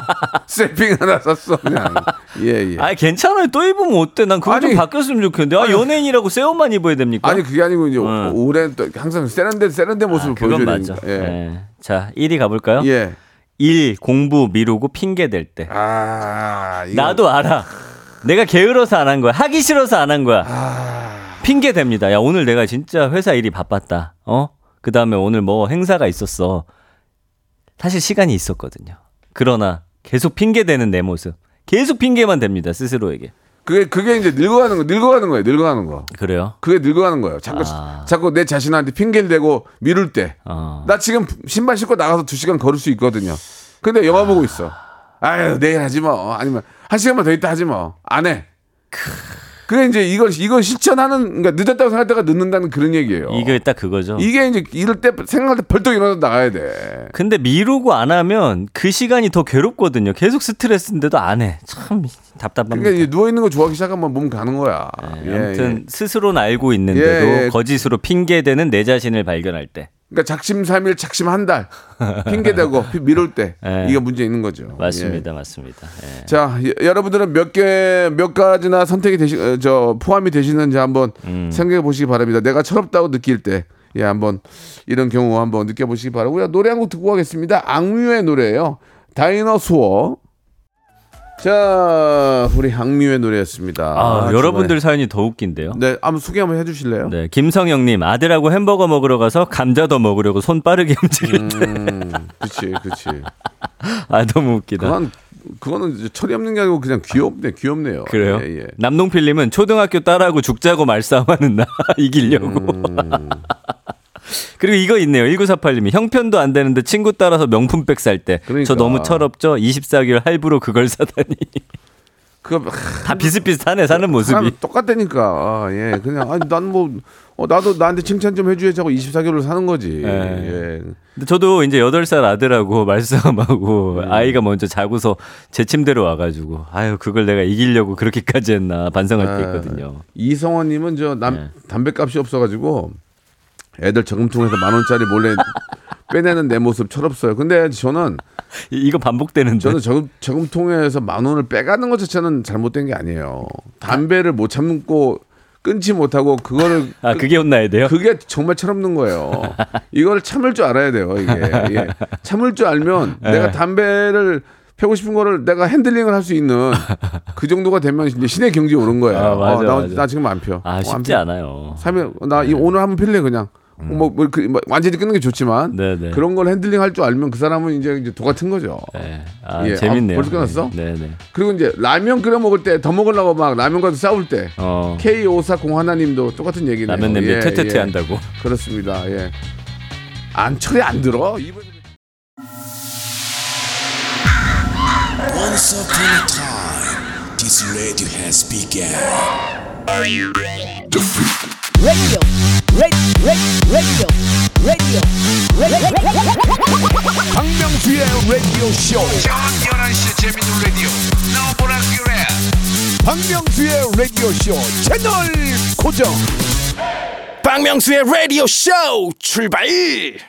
[SPEAKER 1] 세핑 하나 샀어 그냥. 예 예.
[SPEAKER 2] 아 괜찮아요. 또 입으면 어때? 난 그거 좀
[SPEAKER 1] 아니,
[SPEAKER 2] 바뀌었으면 좋겠는데. 아 연예인이라고 새 옷만 입어야 됩니까?
[SPEAKER 1] 아니 그게 아니고 이제
[SPEAKER 2] 어.
[SPEAKER 1] 올해 또 항상 세련된 세련된 모습을
[SPEAKER 2] 아,
[SPEAKER 1] 보여줘야. 되니까. 예.
[SPEAKER 2] 예. 자 1위 가볼까요?
[SPEAKER 1] 예.
[SPEAKER 2] 일 공부 미루고 핑계 댈 때.
[SPEAKER 1] 아, 이거-
[SPEAKER 2] 나도 알아. 내가 게으러서 안 한 거야. 하기 싫어서 안 한 거야.
[SPEAKER 1] 아.
[SPEAKER 2] 핑계 댑니다. 야, 오늘 내가 진짜 회사 일이 바빴다. 어? 그 다음에 오늘 뭐 행사가 있었어. 사실 시간이 있었거든요. 그러나 계속 핑계 대는 내 모습. 계속 핑계만 댑니다. 스스로에게.
[SPEAKER 1] 그게 그게 이제 늙어가는 거, 늙어가는 거예요. 늙어가는 거.
[SPEAKER 2] 그래요?
[SPEAKER 1] 그게 늙어가는 거예요. 자꾸
[SPEAKER 2] 아.
[SPEAKER 1] 자꾸 내 자신한테 핑계를 대고 미룰 때.
[SPEAKER 2] 어.
[SPEAKER 1] 나 지금 신발 신고 나가서 두 시간 걸을 수 있거든요. 근데 영화 보고 있어. 아유 내일 하지 뭐. 아니면 한 시간만 더 있다 하지 뭐. 안 해. 그게 이제 이걸 이걸 실천하는 그러니까 늦었다고 생각할 때가 늦는다는 그런 얘기예요.
[SPEAKER 2] 이게 딱 그거죠.
[SPEAKER 1] 이게 이제 이럴 때 생각할 때 벌떡 일어나서 나가야 돼.
[SPEAKER 2] 근데 미루고 안 하면 그 시간이 더 괴롭거든요. 계속 스트레스인데도 안 해. 참 답답합니다.
[SPEAKER 1] 그러니까 이제 누워 있는 거 좋아하기 시작하면 몸 가는 거야. 예,
[SPEAKER 2] 네, 아무튼
[SPEAKER 1] 예.
[SPEAKER 2] 스스로는 알고 있는데도
[SPEAKER 1] 예, 예.
[SPEAKER 2] 거짓으로 핑계 대는 내 자신을 발견할 때.
[SPEAKER 1] 그러니까 작심 삼일 작심 한 달 핑계 대고 미룰 때
[SPEAKER 2] 예.
[SPEAKER 1] 이게 문제 있는 거죠.
[SPEAKER 2] 맞습니다, 맞습니다. 예.
[SPEAKER 1] 자, 여- 여러분들은 몇 개, 몇 가지나 선택이 되시, 어, 저, 포함이 되시는지 한번
[SPEAKER 2] 음.
[SPEAKER 1] 생각해 보시기 바랍니다. 내가 철없다고 느낄 때, 예, 한번 이런 경우 한번 느껴보시기 바라고요. 노래 한 곡 듣고 가겠습니다. 악뮤의 노래예요 다이너소어. 자, 우리 악뮤의 노래였습니다.
[SPEAKER 2] 아,
[SPEAKER 1] 아,
[SPEAKER 2] 여러분들 사연이 더 웃긴데요.
[SPEAKER 1] 네, 한번 소개 한번 해주실래요?
[SPEAKER 2] 네, 김성영님 아들하고 햄버거 먹으러 가서 감자 더 먹으려고 손 빠르게 움직일 때.
[SPEAKER 1] 음, 그치, 그치.
[SPEAKER 2] 아 너무 웃기다.
[SPEAKER 1] 그건, 그거는 철이 없는 게 아니고 그냥 귀엽네, 귀엽네요.
[SPEAKER 2] 그래요?
[SPEAKER 1] 예, 예.
[SPEAKER 2] 남동필님은 초등학교 딸하고 죽자고 말싸움하는 나 이기려고.
[SPEAKER 1] 음.
[SPEAKER 2] 그리고 이거 있네요. 1948님이 형편도 안 되는데 친구 따라서 명품백 살 때.
[SPEAKER 1] 그러니까.
[SPEAKER 2] 저 너무 철없죠? 24개월 할부로 그걸 사다니.
[SPEAKER 1] 그거,
[SPEAKER 2] 다 비슷비슷하네, 사는 모습이.
[SPEAKER 1] 똑같다니까. 아, 예. 그냥 아니 난뭐 어, 나도 나한테 칭찬 좀 해줘야지 하고 24개월을 사는 거지.
[SPEAKER 2] 예.
[SPEAKER 1] 예.
[SPEAKER 2] 근데 저도 이제 8살 아들하고 말싸움하고
[SPEAKER 1] 음.
[SPEAKER 2] 아이가 먼저 자고서 제 침대로 와가지고 아유, 그걸 내가 이기려고 그렇게까지 했나 반성할 때 있거든요.
[SPEAKER 1] 이성원님은 저남
[SPEAKER 2] 네.
[SPEAKER 1] 담배값이 없어가지고 애들 저금통에서 만 원짜리 몰래 빼내는 내 모습 철없어요. 근데 저는
[SPEAKER 2] 이- 이거 반복되는데.
[SPEAKER 1] 저는 저금, 저금통에서 만 원을 빼가는 것 자체는 잘못된 게 아니에요. 담배를 못 참고 끊지 못하고 그거를
[SPEAKER 2] 아, 그게 혼나야 돼요?
[SPEAKER 1] 그게 정말 철없는 거예요. 이걸 참을 줄 알아야 돼요. 이게 예. 참을 줄 알면
[SPEAKER 2] 네.
[SPEAKER 1] 내가 담배를 펴고 싶은 거를 내가 핸들링을 할 수 있는 그 정도가 되면 이제 신의 경지에 오른 거예요.
[SPEAKER 2] 아, 맞아,
[SPEAKER 1] 어, 나,
[SPEAKER 2] 맞아.
[SPEAKER 1] 나 지금 안 펴.
[SPEAKER 2] 아,
[SPEAKER 1] 어, 안
[SPEAKER 2] 쉽지
[SPEAKER 1] 펴.
[SPEAKER 2] 않아요.
[SPEAKER 1] 삼일 나 이, 오늘 한번 필래 그냥. 뭐, 뭐, 그, 뭐 완전히 끊는 게 좋지만
[SPEAKER 2] 음. 네네.
[SPEAKER 1] 그런 걸 핸들링 할 줄 알면 그 사람은 이제, 이제 도 같은 거죠.
[SPEAKER 2] 네. 아,
[SPEAKER 1] 예.
[SPEAKER 2] 재밌네요.
[SPEAKER 1] 아, 벌써 끝났어?
[SPEAKER 2] 네, 네.
[SPEAKER 1] 그리고 이제 라면 끓여 먹을 때 더 먹으려고 막 라면과도 싸울 때
[SPEAKER 2] 어.
[SPEAKER 1] K5401 하나님도 똑같은 얘기네요.
[SPEAKER 2] 라면 냄비
[SPEAKER 1] 예,
[SPEAKER 2] 퇴퇴퇴
[SPEAKER 1] 예.
[SPEAKER 2] 한다고.
[SPEAKER 1] 그렇습니다. 예. 안 철이 안 들어? 이번
[SPEAKER 3] this radio has begun.
[SPEAKER 4] radio.
[SPEAKER 3] 박명수의 라디오 쇼.
[SPEAKER 5] 저녁 11시 재밌는 라디오 너보라 그래
[SPEAKER 3] 박명수의 라디오 쇼 채널 고정. 박명수의 라디오 쇼 출발.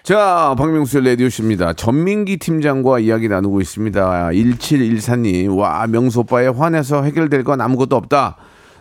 [SPEAKER 1] 자, 박명수의 라디오 쇼입니다. 전민기 팀장과 이야기 나누고 있습니다. 1714님, 와, 명수 오빠에 화내서 해결될 건 아무것도 없다.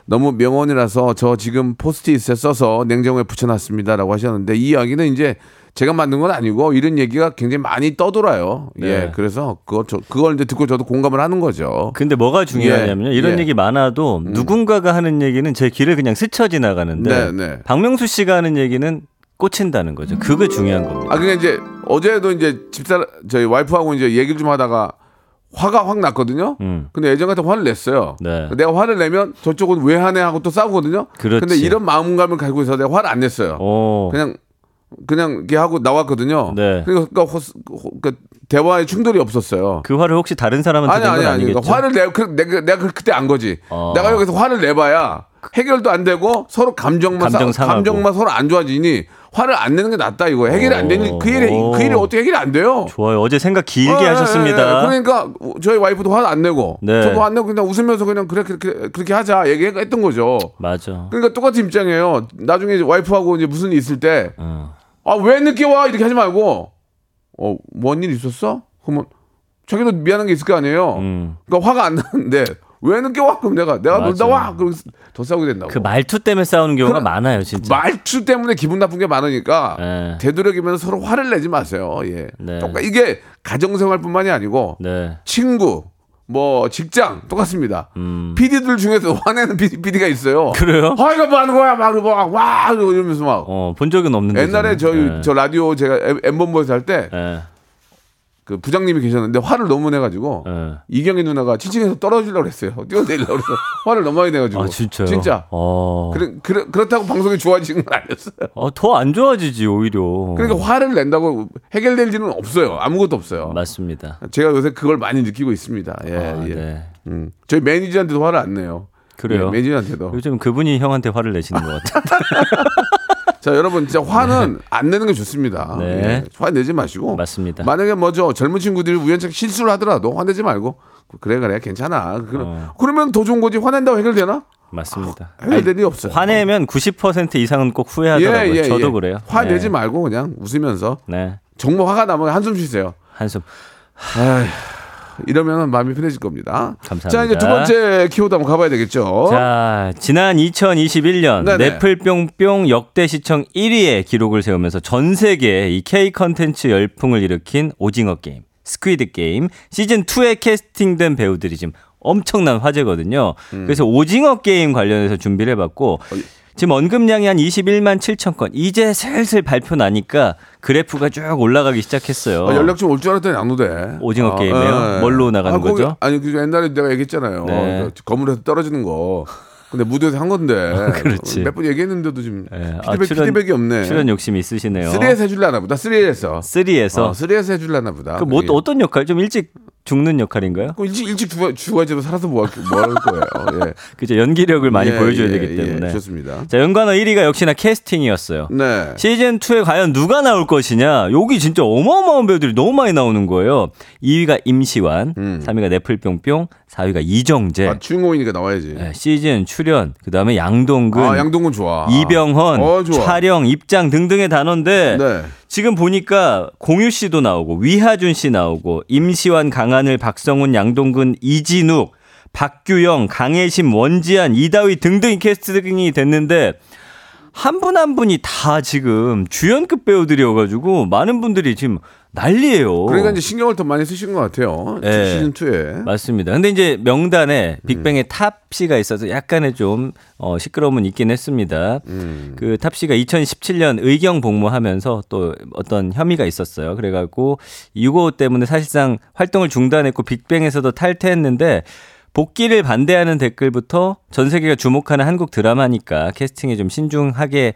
[SPEAKER 1] 너무 명언이라서 저 지금 포스트잇에 써서 냉장고에 붙여놨습니다라고 하셨는데 이 이야기는 이제 제가 만든 건 아니고 이런 얘기가 굉장히 많이 떠돌아요.
[SPEAKER 2] 네.
[SPEAKER 1] 예, 그래서 그걸, 저, 그걸 이제 듣고 저도 공감을 하는 거죠.
[SPEAKER 2] 근데 뭐가 중요하냐면요.
[SPEAKER 1] 예,
[SPEAKER 2] 이런
[SPEAKER 1] 예.
[SPEAKER 2] 얘기 많아도 누군가가 하는 얘기는 제 귀를 그냥 스쳐 지나가는데
[SPEAKER 1] 네, 네.
[SPEAKER 2] 박명수 씨가 하는 얘기는 꽂힌다는 거죠. 그게 중요한 겁니다.
[SPEAKER 1] 아, 그게 이제 어제도 이제 집사 저희 와이프하고 이제 얘기를 좀 하다가 화가 확 났거든요.
[SPEAKER 2] 음.
[SPEAKER 1] 근데 예전 같은 화를 냈어요.
[SPEAKER 2] 네.
[SPEAKER 1] 내가 화를 내면 저쪽은 왜 하네 하고 또 싸우거든요.
[SPEAKER 2] 그렇지.
[SPEAKER 1] 근데 이런 마음감을 가지고 있어 내가 화를 안 냈어요.
[SPEAKER 2] 오.
[SPEAKER 1] 그냥 그냥 이렇게 하고 나왔거든요.
[SPEAKER 2] 네.
[SPEAKER 1] 그러니까, 호스- 호- 그러니까 대화에 충돌이 없었어요.
[SPEAKER 2] 그 화를 혹시 다른 사람한테
[SPEAKER 1] 아니
[SPEAKER 2] 낸
[SPEAKER 1] 아니
[SPEAKER 2] 건
[SPEAKER 1] 아니. 그러니까 화를 내 그, 내가 내가 그- 그때 안 거지.
[SPEAKER 2] 어.
[SPEAKER 1] 내가 여기서 화를 내봐야 해결도 안 되고 서로 감정만
[SPEAKER 2] 감정
[SPEAKER 1] 싸-. 감정만 서로 안 좋아지니 화를 안 내는 게 낫다 이거. 해결이 안 되니 그 일이 그 일이 어떻게 해결이 안 돼요?
[SPEAKER 2] 좋아요. 어제 생각 길게
[SPEAKER 1] 어, 예,
[SPEAKER 2] 하셨습니다.
[SPEAKER 1] 예, 예. 그러니까 저희 와이프도 화를 안 내고
[SPEAKER 2] 네.
[SPEAKER 1] 저도 안 내고 그냥 웃으면서 그냥 그래 그렇게 그렇게 하자 얘기했던 거죠.
[SPEAKER 2] 맞아.
[SPEAKER 1] 그러니까 똑같은 입장이에요. 나중에 이제 와이프하고 이제 무슨 일 있을 때
[SPEAKER 2] 어.
[SPEAKER 1] 아, 왜 늦게 와? 이렇게 하지 말고, 어, 뭔 일 있었어? 그러면, 자기도 미안한 게 있을 거 아니에요?
[SPEAKER 2] 음.
[SPEAKER 1] 그러니까 화가 안 나는데, 왜 늦게 와? 그럼 내가, 내가
[SPEAKER 2] 맞아.
[SPEAKER 1] 놀다 와! 그럼 더 싸우게 된다고.
[SPEAKER 2] 그 말투 때문에 싸우는 경우가 많아요, 진짜.
[SPEAKER 1] 말투 때문에 기분 나쁜 게 많으니까,
[SPEAKER 2] 네.
[SPEAKER 1] 되도록이면 서로 화를 내지 마세요. 예.
[SPEAKER 2] 네.
[SPEAKER 1] 똑같, 이게 가정생활뿐만이 아니고,
[SPEAKER 2] 네.
[SPEAKER 1] 친구, 뭐, 직장, 똑같습니다.
[SPEAKER 2] 음.
[SPEAKER 1] PD들 중에서 화내는 PD가 있어요.
[SPEAKER 2] 그래요?
[SPEAKER 1] 아, 이거 뭐 하는 거야? 막, 막, 와! 이러면서 막.
[SPEAKER 2] 어, 본 적은 없는데.
[SPEAKER 1] 옛날에 저희
[SPEAKER 2] 저는.
[SPEAKER 1] 저 라디오 제가 엠- 엠본부에서 할때 그
[SPEAKER 2] 예.
[SPEAKER 1] 부장님이 계셨는데 화를 너무 내가지고
[SPEAKER 2] 예.
[SPEAKER 1] 이경희 누나가 지층에서 떨어지려고 그랬어요. 뛰어내리려고 그래서 화를 너무 많이 내가지고.
[SPEAKER 2] 아, 진짜요?
[SPEAKER 1] 진짜.
[SPEAKER 2] 어.
[SPEAKER 1] 그래, 그래, 그렇다고 방송이 좋아지는 건 아니었어요.
[SPEAKER 2] 어, 더안 좋아지지, 오히려.
[SPEAKER 1] 그러니까 화를 낸다고 해결될 일은 없어요. 아무것도 없어요.
[SPEAKER 2] 맞습니다.
[SPEAKER 1] 제가 요새 그걸 많이 느끼고 있습니다. 예,
[SPEAKER 2] 아,
[SPEAKER 1] 예.
[SPEAKER 2] 네.
[SPEAKER 1] 음. 저희 매니저한테도 화를 안 내요.
[SPEAKER 2] 그래요?
[SPEAKER 1] 예, 매니저한테도.
[SPEAKER 2] 요즘 그분이 형한테 화를 내시는 것 같아요.
[SPEAKER 1] 자, 여러분 진짜 화는 안 내는 게 좋습니다.
[SPEAKER 2] 네.
[SPEAKER 1] 예, 화 내지 마시고.
[SPEAKER 2] 맞습니다.
[SPEAKER 1] 만약에 뭐죠 젊은 친구들이 우연찮게 실수를 하더라도 화내지 말고 그래 그래 괜찮아. 그,
[SPEAKER 2] 어.
[SPEAKER 1] 그러면 더 좋은 거지 화낸다고 해결되나?
[SPEAKER 2] 맞습니다.
[SPEAKER 1] 해결될 일이 없어요.
[SPEAKER 2] 화내면 90% 이상은 꼭 후회하더라고요. 저도 그래요.
[SPEAKER 1] 화내지
[SPEAKER 2] 네.
[SPEAKER 1] 말고 그냥 웃으면서
[SPEAKER 2] 네.
[SPEAKER 1] 정말 화가 나면 한숨 쉬세요.
[SPEAKER 2] 한숨.
[SPEAKER 1] 이러면 마음이 편해질 겁니다.
[SPEAKER 2] 감사합니다.
[SPEAKER 1] 자 이제 두 번째 키워드 한번 가봐야 되겠죠.
[SPEAKER 2] 자, 지난 2021년
[SPEAKER 1] 어? 네네.
[SPEAKER 2] 넷플뿅뿅 역대 시청 1위의 기록을 세우면서 전 세계 이 K 컨텐츠 열풍을 일으킨 오징어 게임, Squid Game 시즌 2에 캐스팅된 배우들이 지금 엄청난 화제거든요.
[SPEAKER 1] 음.
[SPEAKER 2] 그래서 오징어 게임 관련해서 준비를 해봤고 지금 언급량이 한 21만 7천 건. 이제 슬슬 발표 나니까 그래프가 쭉 올라가기 시작했어요.
[SPEAKER 1] 아, 연락 좀 올 줄 알았더니 안 오대.
[SPEAKER 2] 오징어
[SPEAKER 1] 아,
[SPEAKER 2] 게임이요?
[SPEAKER 1] 예.
[SPEAKER 2] 뭘로 나가는
[SPEAKER 1] 아, 거기-
[SPEAKER 2] 거죠?
[SPEAKER 1] 아니 그 옛날에 내가 얘기했잖아요.
[SPEAKER 2] 네.
[SPEAKER 1] 그 건물에서 떨어지는 거. 근데 무대에서 한 건데
[SPEAKER 2] 그렇지.
[SPEAKER 1] 몇 번 얘기했는데도 지금
[SPEAKER 2] 예. 아,
[SPEAKER 1] 피드백, 피드백이 없네.
[SPEAKER 2] 출연 욕심이 있으시네요.
[SPEAKER 1] 3에서 해줄라나 보다. 3에서.
[SPEAKER 2] 3에서
[SPEAKER 1] 어, 3에서 해줄라나 보다.
[SPEAKER 2] 그 뭐,
[SPEAKER 1] 그게.
[SPEAKER 2] 어떤 역할? 좀 일찍 죽는 역할인가요?
[SPEAKER 1] 일찍 일찍 죽어 죽어야지도 살아서 뭐할 거예요. 예.
[SPEAKER 2] 그죠 연기력을 많이
[SPEAKER 1] 예,
[SPEAKER 2] 보여줘야
[SPEAKER 1] 예,
[SPEAKER 2] 되기
[SPEAKER 1] 예,
[SPEAKER 2] 때문에.
[SPEAKER 1] 좋습니다.
[SPEAKER 2] 자 연관어 1위가 역시나 캐스팅이었어요.
[SPEAKER 1] 네.
[SPEAKER 2] 시즌 2에 과연 누가 나올 것이냐? 여기 진짜 어마어마한 배우들이 너무 많이 나오는 거예요. 2위가 임시완, 3위가 네플뿅뿅, 4위가 이정재.
[SPEAKER 1] 음. 아, 주인공이니까 나와야지.
[SPEAKER 2] 네, 시즌 출연, 그 다음에 양동근,
[SPEAKER 1] 아, 양동근 좋아.
[SPEAKER 2] 이병헌,
[SPEAKER 1] 어, 좋아.
[SPEAKER 2] 촬영, 입장 등등의 단어인데
[SPEAKER 1] 네.
[SPEAKER 2] 지금 보니까 공유 씨도 나오고 위하준 씨 나오고 임시완, 강하늘, 박성훈, 양동근, 이진욱, 박규영, 강혜심, 원지한, 이다위 등등이 캐스팅이 됐는데 한 분한 분이 다 지금 주연급 배우들이어가지고 많은 분들이 지금 난리예요.
[SPEAKER 1] 그러니까 이제 신경을 더 많이 쓰신 것 같아요.
[SPEAKER 2] 네.
[SPEAKER 1] 시즌 2에.
[SPEAKER 2] 맞습니다. 근데 이제 명단에
[SPEAKER 1] 음.
[SPEAKER 2] 빅뱅의 탑 씨가 있어서 약간의 좀 어, 시끄러움은 있긴 했습니다.
[SPEAKER 1] 음.
[SPEAKER 2] 그 탑 씨가 2017년 의경 복무하면서 또 어떤 혐의가 있었어요. 그래갖고 이거 때문에 사실상 활동을 중단했고 빅뱅에서도 탈퇴했는데 복귀를 반대하는 댓글부터 전 세계가 주목하는 한국 드라마니까 캐스팅에 좀 신중하게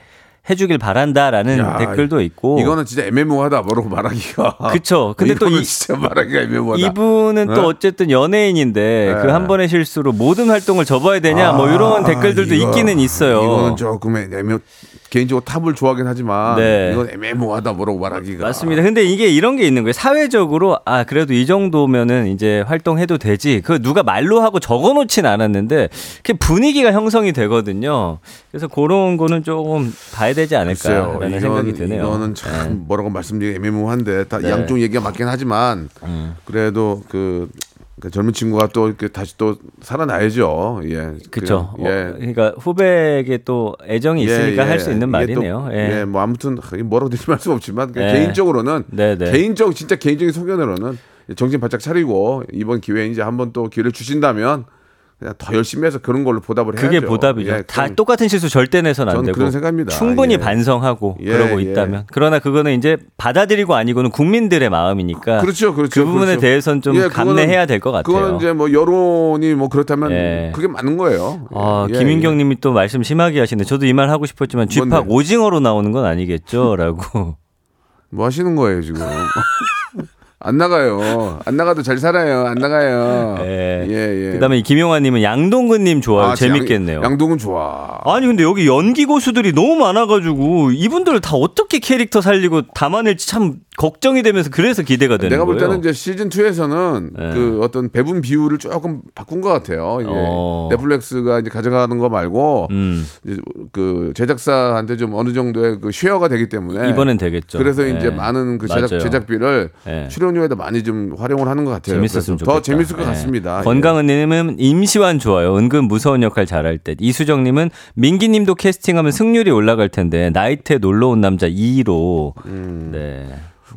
[SPEAKER 2] 해주길 바란다라는
[SPEAKER 1] 야,
[SPEAKER 2] 댓글도 있고.
[SPEAKER 1] 이거는 진짜 애매모호하다. 뭐라고 말하기가.
[SPEAKER 2] 그쵸. 근데 또
[SPEAKER 1] 이- 진짜 말하기가 애매모호하다.
[SPEAKER 2] 이분은 또
[SPEAKER 1] 네?
[SPEAKER 2] 어쨌든 연예인인데 그
[SPEAKER 1] 네.
[SPEAKER 2] 한 번의 실수로 모든 활동을 접어야 되냐 뭐 이런
[SPEAKER 1] 아,
[SPEAKER 2] 댓글들도
[SPEAKER 1] 이거-
[SPEAKER 2] 있기는 있어요.
[SPEAKER 1] 이거는 조금 애매 개인적으로 탑을 좋아하긴 하지만
[SPEAKER 2] 네.
[SPEAKER 1] 이건 애매모호하다 뭐라고 말하기가.
[SPEAKER 2] 맞습니다. 근데 이게 이런 게 있는 거예요. 사회적으로 아 그래도 이 정도면은 이제 활동해도 되지. 그 누가 말로 하고 적어놓진 않았는데 그 분위기가 형성이 되거든요. 그래서 그런 거는 조금 봐야 되지. 않을까라는
[SPEAKER 1] 이건,
[SPEAKER 2] 생각이 드네요.
[SPEAKER 1] 이거는 참
[SPEAKER 2] 네.
[SPEAKER 1] 뭐라고 말씀드리기 애매모호한데 다
[SPEAKER 2] 네.
[SPEAKER 1] 양쪽 얘기가 맞긴 하지만
[SPEAKER 2] 음.
[SPEAKER 1] 그래도 그 그 젊은 친구가 또 이렇게 다시 또 살아나야죠. 예.
[SPEAKER 2] 그렇죠.
[SPEAKER 1] 예.
[SPEAKER 2] 그러니까 후배에게 또 애정이 있으니까
[SPEAKER 1] 예,
[SPEAKER 2] 할수
[SPEAKER 1] 예.
[SPEAKER 2] 있는
[SPEAKER 1] 이게 또,
[SPEAKER 2] 말이네요. 예.
[SPEAKER 1] 예, 뭐 아무튼 뭐라고 드리면 할수 없지만
[SPEAKER 2] 예.
[SPEAKER 1] 개인적으로는
[SPEAKER 2] 네, 네.
[SPEAKER 1] 개인적 진짜 개인적인 소견으로는 정신 바짝 차리고 이번 기회에 이제 한번 또 기회를 주신다면 더 열심히 해서 그런 걸로 보답을 해야죠.
[SPEAKER 2] 그게 보답이죠.
[SPEAKER 1] 예,
[SPEAKER 2] 다 똑같은 실수 절대 내선 안 되고
[SPEAKER 1] 그런 생각입니다.
[SPEAKER 2] 충분히
[SPEAKER 1] 예.
[SPEAKER 2] 반성하고
[SPEAKER 1] 예,
[SPEAKER 2] 그러고
[SPEAKER 1] 예.
[SPEAKER 2] 있다면 그러나 그거는 이제 받아들이고 아니고는 국민들의 마음이니까
[SPEAKER 1] 그렇죠, 그렇죠.
[SPEAKER 2] 그 부분에
[SPEAKER 1] 그렇죠.
[SPEAKER 2] 대해서는 좀
[SPEAKER 1] 예,
[SPEAKER 2] 감내해야 될 것 같아요.
[SPEAKER 1] 그거는 이제 뭐 여론이 뭐 그렇다면
[SPEAKER 2] 예.
[SPEAKER 1] 그게 맞는 거예요.
[SPEAKER 2] 아,
[SPEAKER 1] 예,
[SPEAKER 2] 김인경
[SPEAKER 1] 예.
[SPEAKER 2] 님이 또 말씀 심하게 하시는데 저도 이 말 하고 싶었지만 쥐팍? 오징어로 나오는 건 아니겠죠? 라고.
[SPEAKER 1] 뭐 하시는 거예요 지금? 안 나가요. 안 나가도 잘 살아요. 안 나가요.
[SPEAKER 2] 예.
[SPEAKER 1] 예, 예.
[SPEAKER 2] 그다음에 이 김용환 님은 양동근 님 좋아요.
[SPEAKER 1] 아,
[SPEAKER 2] 재밌겠네요.
[SPEAKER 1] 양, 양동은 좋아.
[SPEAKER 2] 아니 근데 여기 연기 고수들이 너무 많아가지고 이분들 다 어떻게 캐릭터 살리고 담아낼지 참 걱정이 되면서 그래서 기대가 되는
[SPEAKER 1] 내가 볼
[SPEAKER 2] 거예요.
[SPEAKER 1] 때는 이제 시즌 2에서는
[SPEAKER 2] 네.
[SPEAKER 1] 그 어떤 배분 비율을 조금 바꾼 것 같아요. 이제
[SPEAKER 2] 어.
[SPEAKER 1] 넷플릭스가 이제 가져가는 거 말고
[SPEAKER 2] 음,
[SPEAKER 1] 이제 그 제작사한테 좀 어느 정도의 그 share가 되기 때문에
[SPEAKER 2] 이번엔 되겠죠.
[SPEAKER 1] 그래서
[SPEAKER 2] 예.
[SPEAKER 1] 이제 많은 그 제작
[SPEAKER 2] 맞아요.
[SPEAKER 1] 제작비를
[SPEAKER 2] 예.
[SPEAKER 1] 출연료에다 많이 좀 활용을 하는 것 같아요.
[SPEAKER 2] 재밌었으면 좋겠다.
[SPEAKER 1] 더 재밌을 것
[SPEAKER 2] 예.
[SPEAKER 1] 같습니다.
[SPEAKER 2] 건강은님은 임시완 좋아요. 은근 무서운 역할 잘할 때. 이수정님은 민기님도 캐스팅하면 승률이 올라갈 텐데 나이트에 놀러 온 남자 2로 네.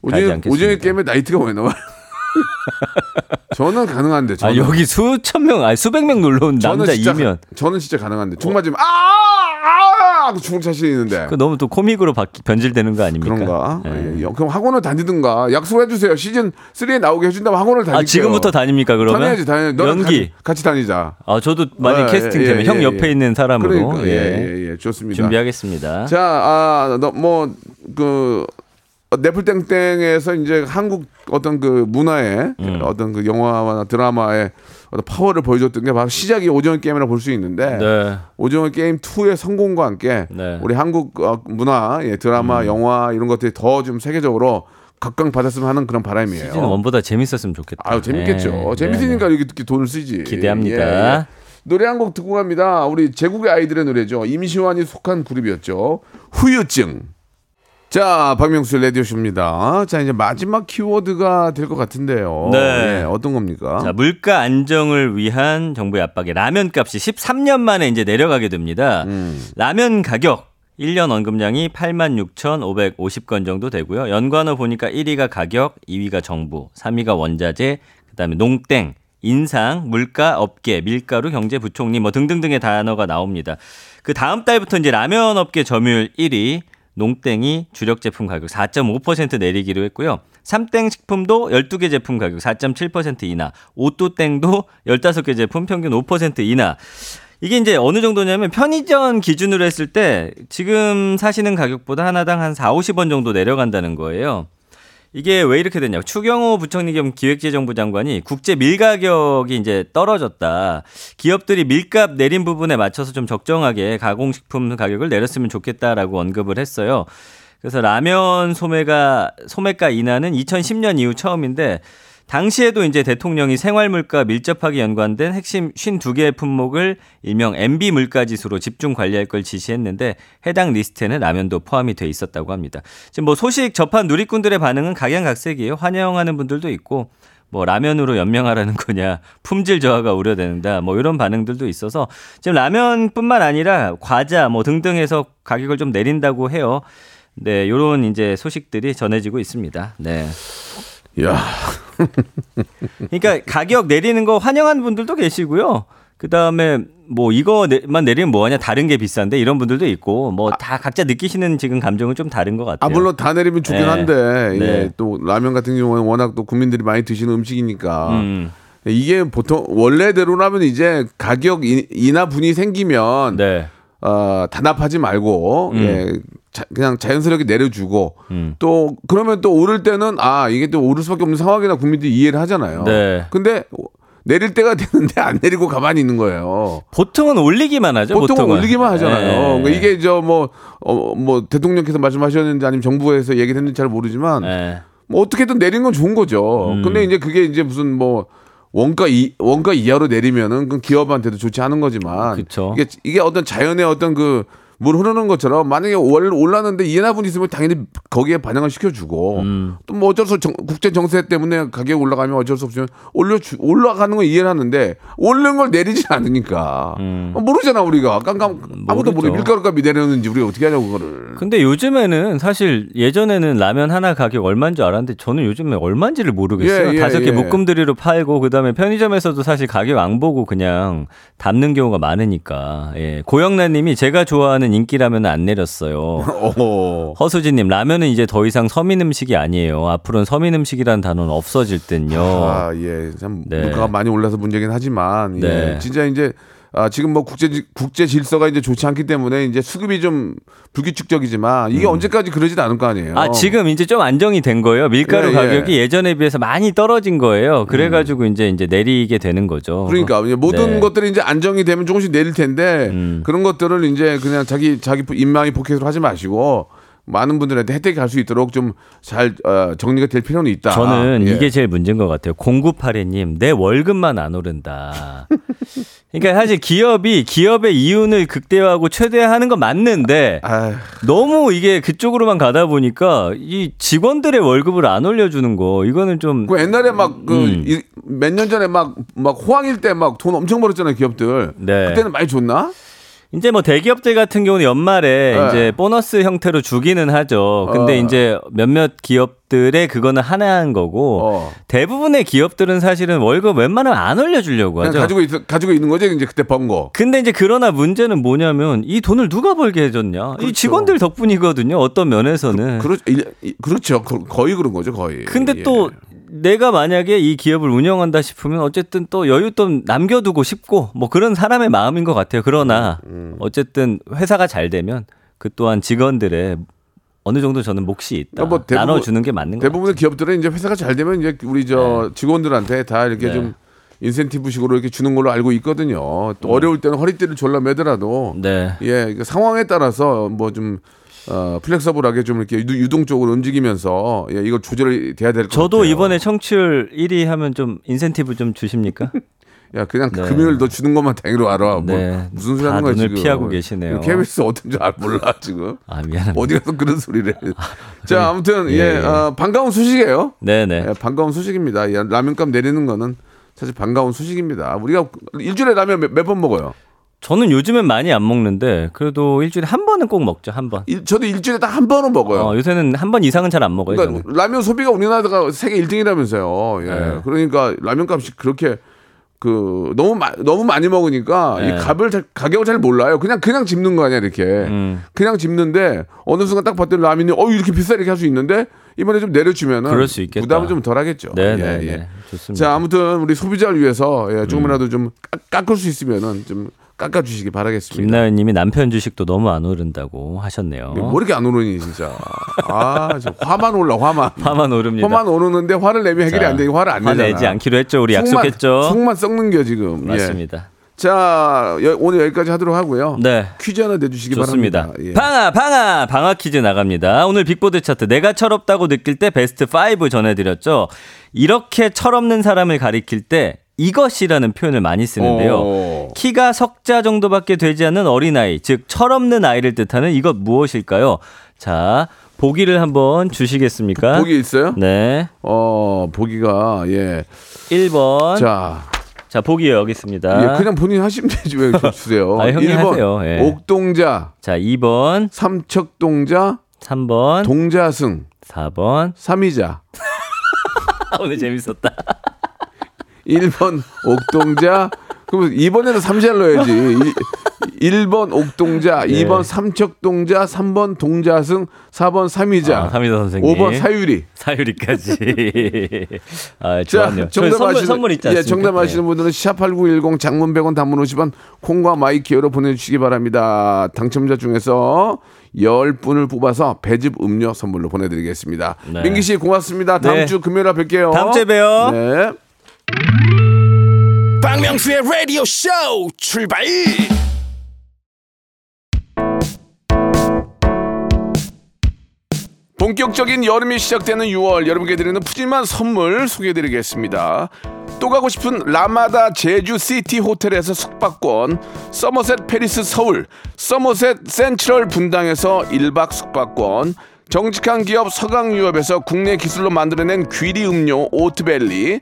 [SPEAKER 1] 오징어. 오징어 게임에 나이트가 왜 나와요? 저는 가능한데
[SPEAKER 2] 아
[SPEAKER 1] 저는
[SPEAKER 2] 여기 수천 명, 아니 수백 명 놀러 온 남자 2면
[SPEAKER 1] 저는 진짜 가능한데 총 맞으면 아아 하고 죽을 자신이 있는데
[SPEAKER 2] 그 너무 또 코믹으로 바뀌, 변질되는 거 아닙니까?
[SPEAKER 1] 그런가?
[SPEAKER 2] 예.
[SPEAKER 1] 예, 예. 그럼 학원을 다니든가 약속해 주세요. 시즌 3에 나오게 해준다면 학원을 다닐게요.
[SPEAKER 2] 아 지금부터 다닙니까 그러면?
[SPEAKER 1] 다녀야지, 다녀.
[SPEAKER 2] 연기.
[SPEAKER 1] 같이, 같이 다니자.
[SPEAKER 2] 아 저도 만약
[SPEAKER 1] 예,
[SPEAKER 2] 캐스팅
[SPEAKER 1] 예,
[SPEAKER 2] 되면
[SPEAKER 1] 예,
[SPEAKER 2] 형
[SPEAKER 1] 예,
[SPEAKER 2] 옆에
[SPEAKER 1] 예.
[SPEAKER 2] 있는 사람으로
[SPEAKER 1] 그러니까
[SPEAKER 2] 예.
[SPEAKER 1] 예, 예, 예, 좋습니다.
[SPEAKER 2] 준비하겠습니다.
[SPEAKER 1] 자, 아, 너뭐그 네플땡땡에서 이제 한국 어떤 그 문화의
[SPEAKER 2] 음.
[SPEAKER 1] 어떤 그 영화나 드라마의 어떤 파워를 보여줬던 게 바로 시작이 오징어 게임이라 볼 수 있는데
[SPEAKER 2] 네.
[SPEAKER 1] 오징어 게임 2의 성공과 함께
[SPEAKER 2] 네. 음.
[SPEAKER 1] 우리 한국 어, 문화, 예, 드라마, 영화 이런 것들이 더 좀 세계적으로 각광받았으면 하는 그런 바람이에요.
[SPEAKER 2] 시즌 1보다 재밌었으면 좋겠다.
[SPEAKER 1] 아유 재밌겠죠.
[SPEAKER 2] 예.
[SPEAKER 1] 재밌으니까 이렇게 이렇게 돈을 쓰지.
[SPEAKER 2] 기대합니다.
[SPEAKER 1] 예, 예. 노래 한 곡 듣고 갑니다. 우리 제국의 아이들의 노래죠. 임시완이 속한 그룹이었죠. 후유증. 자, 박명수 레디오쇼입니다. 자, 이제 마지막 키워드가 될 것 같은데요.
[SPEAKER 2] 네.
[SPEAKER 1] 예, 어떤 겁니까?
[SPEAKER 2] 자, 물가 안정을 위한 정부의 압박에 라면 값이 13년 만에 이제 내려가게 됩니다.
[SPEAKER 1] 음.
[SPEAKER 2] 라면 가격 1년 언급량이 86,550건 정도 되고요. 연관어 보니까 1위가 가격, 2위가 정부, 3위가 원자재, 그다음에 농땡, 인상, 물가, 업계, 밀가루, 경제부총리 뭐 등등등의 단어가 나옵니다. 그 다음 달부터 이제 라면 업계 점유율 1위, 농땡이 주력 제품 가격 4.5% 내리기로 했고요. 삼땡 식품도 12개 제품 가격 4.7% 인하, 오뚜땡도 15개 제품 평균 5% 인하. 이게 이제 어느 정도냐면 편의점 기준으로 했을 때 지금 사시는 가격보다 하나당 한 4, 50원 정도 내려간다는 거예요. 이게 왜 이렇게 됐냐. 추경호 부총리 겸 기획재정부 장관이 국제 밀 가격이 이제 떨어졌다. 기업들이 밀값 내린 부분에 맞춰서 좀 적정하게 가공식품 가격을 내렸으면 좋겠다라고 언급을 했어요. 그래서 라면 소매가 소매가 인하는 2010년 이후 처음인데 당시에도 이제 대통령이 생활물가 밀접하게 연관된 핵심 52개의 품목을 일명 MB 물가 지수로 집중 관리할 걸 지시했는데 해당 리스트에는 라면도 포함이 돼 있었다고 합니다. 지금 뭐 소식 접한 누리꾼들의 반응은 각양각색이에요. 환영하는 분들도 있고 뭐 라면으로 연명하라는 거냐 품질 저하가 우려된다 뭐 이런 반응들도 있어서 지금 라면뿐만 아니라 과자 뭐 등등해서 가격을 좀 내린다고 해요. 네, 요런 이제 소식들이 전해지고 있습니다. 네.
[SPEAKER 1] 야,
[SPEAKER 2] 그러니까 가격 내리는 거 환영하는 분들도 계시고요. 그 다음에 뭐 이거만 내리면 뭐하냐 다른 게 비싼데 이런 분들도 있고 뭐다 각자 느끼시는 지금 감정은 좀 다른 것 같아요.
[SPEAKER 1] 아 물론 다 내리면 좋긴
[SPEAKER 2] 네.
[SPEAKER 1] 한데
[SPEAKER 2] 네.
[SPEAKER 1] 예, 또 라면 같은 경우는 워낙 또 국민들이 많이 드시는 음식이니까
[SPEAKER 2] 음,
[SPEAKER 1] 이게 보통 원래대로라면 이제 가격 인- 인하 분이 생기면
[SPEAKER 2] 네.
[SPEAKER 1] 어, 단합하지 말고
[SPEAKER 2] 음.
[SPEAKER 1] 예, 자- 그냥 자연스럽게 내려주고
[SPEAKER 2] 음.
[SPEAKER 1] 또 그러면 또 오를 때는 아 이게 또 오를 수밖에 없는 상황이나 국민들이 이해를 하잖아요.
[SPEAKER 2] 네.
[SPEAKER 1] 근데 내릴 때가 되는데 안 내리고 가만히 있는 거예요.
[SPEAKER 2] 보통은 올리기만 하죠.
[SPEAKER 1] 보통
[SPEAKER 2] 보통은
[SPEAKER 1] 올리기만 하잖아요.
[SPEAKER 2] 네.
[SPEAKER 1] 그러니까 이게 저뭐 어, 뭐 대통령께서 말씀하셨는지 아니면 정부에서 얘기했는지 잘 모르지만
[SPEAKER 2] 네.
[SPEAKER 1] 뭐 어떻게든 내린 건 좋은 거죠.
[SPEAKER 2] 음.
[SPEAKER 1] 근데 이제 그게 이제 무슨 뭐 원가 이 원가 이하로 내리면은 그 기업한테도 좋지 않은 거지만
[SPEAKER 2] 그쵸.
[SPEAKER 1] 이게 이게 어떤 자연의 어떤 그 물 흐르는 것처럼 만약에 월 올랐는데 이해나분 있으면 당연히 거기에 반영을 시켜주고
[SPEAKER 2] 음.
[SPEAKER 1] 또뭐 어쩔 수 없- 국제 정세 때문에 가격 올라가면 어쩔 수 없지만 올려 올라가는 건 이해는 하는데 오르는 걸 내리지 않으니까 어, 모르잖아 우리가 깜깜 아무도 모르
[SPEAKER 2] 음.
[SPEAKER 1] 밀가루 값이 내렸는지 우리가 어떻게 하냐고 그거를
[SPEAKER 2] 근데 요즘에는 사실 예전에는 라면 하나 가격 얼마인 줄 알았는데 저는 요즘에 얼마인지를 모르겠어요.
[SPEAKER 1] 예, 예,
[SPEAKER 2] 다섯 개
[SPEAKER 1] 예.
[SPEAKER 2] 묶음드리로 팔고 그다음에 편의점에서도 사실 가격 안 보고 그냥 담는 경우가 많으니까. 예. 고영란님이 제가 좋아하는 인기 라면은 안 내렸어요.
[SPEAKER 1] 어.
[SPEAKER 2] 허수진님 라면은 이제 더 이상 서민 음식이 아니에요. 앞으로는 서민 음식이라는 단어는 없어질 듯요.
[SPEAKER 1] 아, 예. 참
[SPEAKER 2] 네.
[SPEAKER 1] 물가가 많이 올라서 문제긴 하지만 예.
[SPEAKER 2] 네.
[SPEAKER 1] 진짜 이제 아, 지금 뭐 국제 국제 질서가 이제 좋지 않기 때문에 이제 수급이 좀 불규칙적이지만 이게 언제까지 그러진 않을 거 아니에요.
[SPEAKER 2] 음. 아, 지금 이제 좀 안정이 된 거예요. 밀가루
[SPEAKER 1] 예, 예.
[SPEAKER 2] 가격이 예 전에 비해서 많이 떨어진 거예요. 그래가지고 이제 이제 내리게 되는 거죠.
[SPEAKER 1] 그러니까 모든
[SPEAKER 2] 네.
[SPEAKER 1] 것들이 이제 안정이 되면 조금씩 내릴 텐데
[SPEAKER 2] 음.
[SPEAKER 1] 그런 것들을 이제 그냥 자기 자기 인망이 포켓으로 하지 마시고 많은 분들한테 혜택이 갈 수 있도록 좀잘 정리가 될 필요는 있다.
[SPEAKER 2] 저는
[SPEAKER 1] 예.
[SPEAKER 2] 이게 제일 문제인 것 같아요. 0982님, 내 월급만 안 오른다. 그러니까 사실 기업이 기업의 이윤을 극대화하고 최대화하는 건 맞는데
[SPEAKER 1] 아휴,
[SPEAKER 2] 너무 이게 그쪽으로만 가다 보니까 이 직원들의 월급을 안 올려주는 거 이거는 좀
[SPEAKER 1] 그 옛날에 막그
[SPEAKER 2] 음.
[SPEAKER 1] 몇년 전에 막 막 호황일 때 막 돈 엄청 벌었잖아요 기업들.
[SPEAKER 2] 네.
[SPEAKER 1] 그때는 많이 줬나?
[SPEAKER 2] 이제 뭐 대기업들 같은 경우는 연말에
[SPEAKER 1] 네.
[SPEAKER 2] 이제 보너스 형태로 주기는 하죠. 근데
[SPEAKER 1] 어.
[SPEAKER 2] 이제 몇몇 기업 들의 그거는 하나인 거고
[SPEAKER 1] 어.
[SPEAKER 2] 대부분의 기업들은 사실은 월급 웬만하면 안 올려주려고 하죠.
[SPEAKER 1] 가지고 있, 가지고 있는 거지 이제 그때 번 거.
[SPEAKER 2] 근데 이제 그러나 문제는 뭐냐면 이 돈을 누가 벌게 해줬냐? 이 직원들 덕분이거든요. 어떤 면에서는.
[SPEAKER 1] 그렇죠. 일- 이- 그렇죠. 거- 거의 그런 거죠, 거의.
[SPEAKER 2] 근데
[SPEAKER 1] 예.
[SPEAKER 2] 또 내가 만약에 이 기업을 운영한다 싶으면 어쨌든 또 여윳돈 남겨두고 싶고 뭐 그런 사람의 마음인 것 같아요. 그러나
[SPEAKER 1] 음,
[SPEAKER 2] 어쨌든 회사가 잘 되면 그 또한 직원들의 어느 정도 저는 몫이 있다.
[SPEAKER 1] 뭐 대부분-
[SPEAKER 2] 나눠주는 게 맞는 것 같아요.
[SPEAKER 1] 대부분의 기업들은 이제 회사가 잘 되면 이제 우리 저 직원들한테 다 이렇게
[SPEAKER 2] 네.
[SPEAKER 1] 좀 인센티브식으로 이렇게 주는 걸로 알고 있거든요. 또 어려울 때는 허리띠를 졸라 매더라도
[SPEAKER 2] 음. 네.
[SPEAKER 1] 예, 그 상황에 따라서 뭐좀 어, flexible하게 좀 이렇게 유- 유동적으로 움직이면서 예, 이걸 조절이 돼야 될 것 같아요.
[SPEAKER 2] 저도 이번에 청취율 1위 하면 좀 인센티브 좀 주십니까?
[SPEAKER 1] 야 그냥
[SPEAKER 2] 네.
[SPEAKER 1] 금요일 너 주는 것만 땡으로 알아. 뭐
[SPEAKER 2] 네.
[SPEAKER 1] 무슨 소리
[SPEAKER 2] 다
[SPEAKER 1] 하는 거야 지금.
[SPEAKER 2] 피하고 계시네요.
[SPEAKER 1] KBS 어떤 줄 알- 몰라 지금.
[SPEAKER 2] 아 미안합니다.
[SPEAKER 1] 어디 가서 그런 소리를. 해. 자 아무튼 예,
[SPEAKER 2] 예, 예.
[SPEAKER 1] 어, 반가운 소식이에요.
[SPEAKER 2] 네네.
[SPEAKER 1] 예, 반가운 소식입니다. 예, 라면값 내리는 거는 사실 반가운 소식입니다. 우리가 일주일에 라면 몇 번 먹어요?
[SPEAKER 2] 저는 요즘엔 많이 안 먹는데 그래도 일주일에 한 번은 꼭 먹죠 한 번.
[SPEAKER 1] 일- 저도 일주일에 딱 한 번은 먹어요.
[SPEAKER 2] 어, 요새는 한 번 이상은 잘 안 먹어요.
[SPEAKER 1] 그러니까. 라면 소비가 우리나라가 세계 1등이라면서요. 예.
[SPEAKER 2] 네.
[SPEAKER 1] 그러니까 라면 값이 그렇게 그 너무 마, 너무 많이 먹으니까
[SPEAKER 2] 네.
[SPEAKER 1] 이 값을 잘, 가격을 잘 몰라요. 그냥 그냥 집는 거 아니야 이렇게.
[SPEAKER 2] 음.
[SPEAKER 1] 그냥 집는데 어느 순간 딱 봤더니 라면이 어 이렇게 비싸 이렇게 할 수 있는데 이번에 좀 내려주면은
[SPEAKER 2] 그럴 수 있겠다.
[SPEAKER 1] 부담은 좀 덜하겠죠.
[SPEAKER 2] 네네.
[SPEAKER 1] 예, 예.
[SPEAKER 2] 네, 좋습니다. 음.
[SPEAKER 1] 자 아무튼 우리 소비자를 위해서 예, 조금이라도 좀 깎, 깎을 수 있으면은 좀 깎아주시기 바라겠습니다.
[SPEAKER 2] 김나연님이 남편 주식도 너무 안 오른다고 하셨네요.
[SPEAKER 1] 뭐 이렇게 안 오르니 진짜. 아, 저 화만 올라 화만.
[SPEAKER 2] 화만 오릅니다.
[SPEAKER 1] 화만 오르는데 화를 내면 해결이
[SPEAKER 2] 자,
[SPEAKER 1] 안 되니 화를 안 내잖아.
[SPEAKER 2] 화내지 않기로 했죠. 우리
[SPEAKER 1] 속만-
[SPEAKER 2] 약속했죠.
[SPEAKER 1] 속만 썩는 겨 지금. 예.
[SPEAKER 2] 맞습니다.
[SPEAKER 1] 자 여- 오늘 여기까지 하도록 하고요.
[SPEAKER 2] 네.
[SPEAKER 1] 퀴즈 하나 내주시기
[SPEAKER 2] 좋습니다.
[SPEAKER 1] 바랍니다. 예.
[SPEAKER 2] 방아 방아 방아 퀴즈 나갑니다. 오늘 빅보드 차트 내가 철없다고 느낄 때 베스트 5 전해드렸죠. 이렇게 철없는 사람을 가리킬 때 이것이라는 표현을 많이 쓰는데요.
[SPEAKER 1] 오.
[SPEAKER 2] 키가 석자 정도밖에 되지 않는 어린아이, 즉 철없는 아이를 뜻하는 이것 무엇일까요? 자, 보기를 한번 주시겠습니까?
[SPEAKER 1] 보기 있어요?
[SPEAKER 2] 네.
[SPEAKER 1] 어 보기가 예.
[SPEAKER 2] 1번. 자,
[SPEAKER 1] 자
[SPEAKER 2] 보기 여기 있습니다.
[SPEAKER 1] 예, 그냥 본인 하시면 되지 왜 이렇게 주세요.
[SPEAKER 2] 아, 형이
[SPEAKER 1] 1번
[SPEAKER 2] 하세요. 예.
[SPEAKER 1] 옥동자,
[SPEAKER 2] 자, 2번,
[SPEAKER 1] 삼척동자,
[SPEAKER 2] 3번,
[SPEAKER 1] 동자승,
[SPEAKER 2] 4번.
[SPEAKER 1] 삼이자.
[SPEAKER 2] 오늘 재밌었다.
[SPEAKER 1] 1번 옥동자. 그럼 2번에는 삼자를 넣어야지. 1번 옥동자,
[SPEAKER 2] 예.
[SPEAKER 1] 2번 삼척동자, 3번 동자승, 4번 삼이자,
[SPEAKER 2] 아, 삼이자 선생님.
[SPEAKER 1] 5번 사유리.
[SPEAKER 2] 사유리까지. 아,
[SPEAKER 1] 자,
[SPEAKER 2] 좋았네요.
[SPEAKER 1] 정답
[SPEAKER 2] 선물,
[SPEAKER 1] 아시는,
[SPEAKER 2] 선물 있지
[SPEAKER 1] 예,
[SPEAKER 2] 않습니까?
[SPEAKER 1] 정답 아시는 분들은 샵8910 장문 100원 단문 50원 콩과 my K로 보내주시기 바랍니다. 당첨자 중에서 10분을 뽑아서 배즙 음료 선물로 보내드리겠습니다.
[SPEAKER 2] 네.
[SPEAKER 1] 민기 씨 고맙습니다. 다음
[SPEAKER 2] 네.
[SPEAKER 1] 주 금요일에 뵐게요.
[SPEAKER 2] 다음 주에 봬요.
[SPEAKER 1] 네.
[SPEAKER 4] 박명수의 라디오 쇼 출발
[SPEAKER 1] 본격적인 여름이 시작되는 6월 여러분께 드리는 푸짐한 선물 소개해드리겠습니다. 또 가고 싶은 라마다 제주 시티 호텔에서 숙박권, 서머셋 팰리스 서울, 서머셋 센트럴 분당에서 1박 숙박권, 정직한 기업 서강유업에서 국내 기술로 만들어낸 귀리 음료 오트벨리,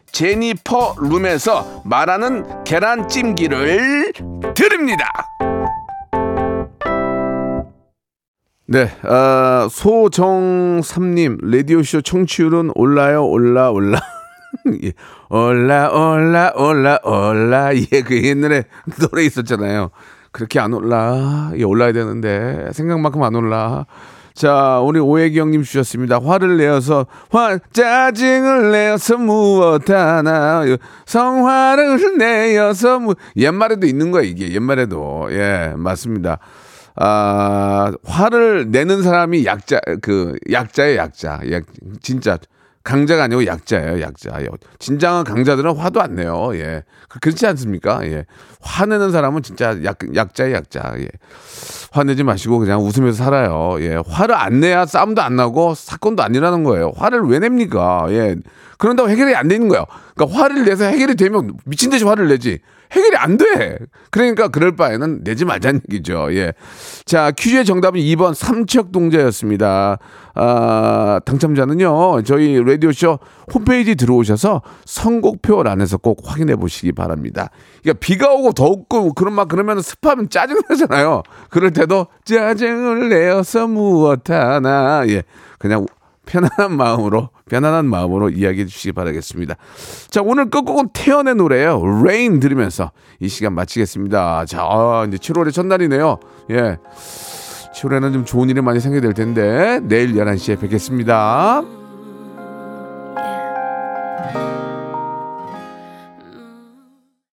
[SPEAKER 1] 제니퍼 룸에서 말하는 계란찜기를 드립니다. 네, 아, 소정삼님 라디오쇼 청취율은 올라요, 올라, 올라. 예, 올라, 올라, 올라, 올라. 예, 그 옛날에 노래 있었잖아요. 그렇게 안 올라. 예, 올라야 되는데 생각만큼 안 올라. 자, 우리 오혜기 형님 주셨습니다. 화를 내어서, 화, 짜증을 내어서 무엇 하나. 성화를 내어서 무, 옛말에도 있는 거야, 이게. 옛말에도. 예, 맞습니다. 아, 화를 내는 사람이 약자, 그, 약자예요, 약자. 약, 진짜. 강자가 아니고 약자예요, 약자. 예. 진정한 강자들은 화도 안 내요. 예. 그- 그렇지 않습니까? 예. 화내는 사람은 진짜 약, 약자의 약자. 예. 화내지 마시고 그냥 웃으면서 살아요. 예. 화를 안 내야 싸움도 안 나고 사건도 안 일어나는 거예요. 화를 왜 냅니까? 예. 그런다고 해결이 안 되는 거예요. 그러니까 화를 내서 해결이 되면 미친 듯이 화를 내지. 해결이 안 돼. 그러니까 그럴 바에는 내지 말자는 얘기죠. 예. 자, 퀴즈의 정답은 2번 삼척동자였습니다. 아, 당첨자는요, 저희 라디오쇼 홈페이지 들어오셔서 선곡표란에서 꼭 확인해 보시기 바랍니다. 그러니까 비가 오고 덥고 그런 막 그러면 습하면 짜증나잖아요. 그럴 때도 짜증을 내어서 무엇하나. 예. 그냥 편안한 마음으로 편안한 마음으로 이야기해 주시기 바라겠습니다. 자 오늘 끝곡은 태연의 노래예요. Rain 들으면서 이 시간 마치겠습니다. 자 아, 이제 7월의 첫날이네요. 예. 7월에는 좀 좋은 일이 많이 생겨야 될 텐데 내일 11시에 뵙겠습니다.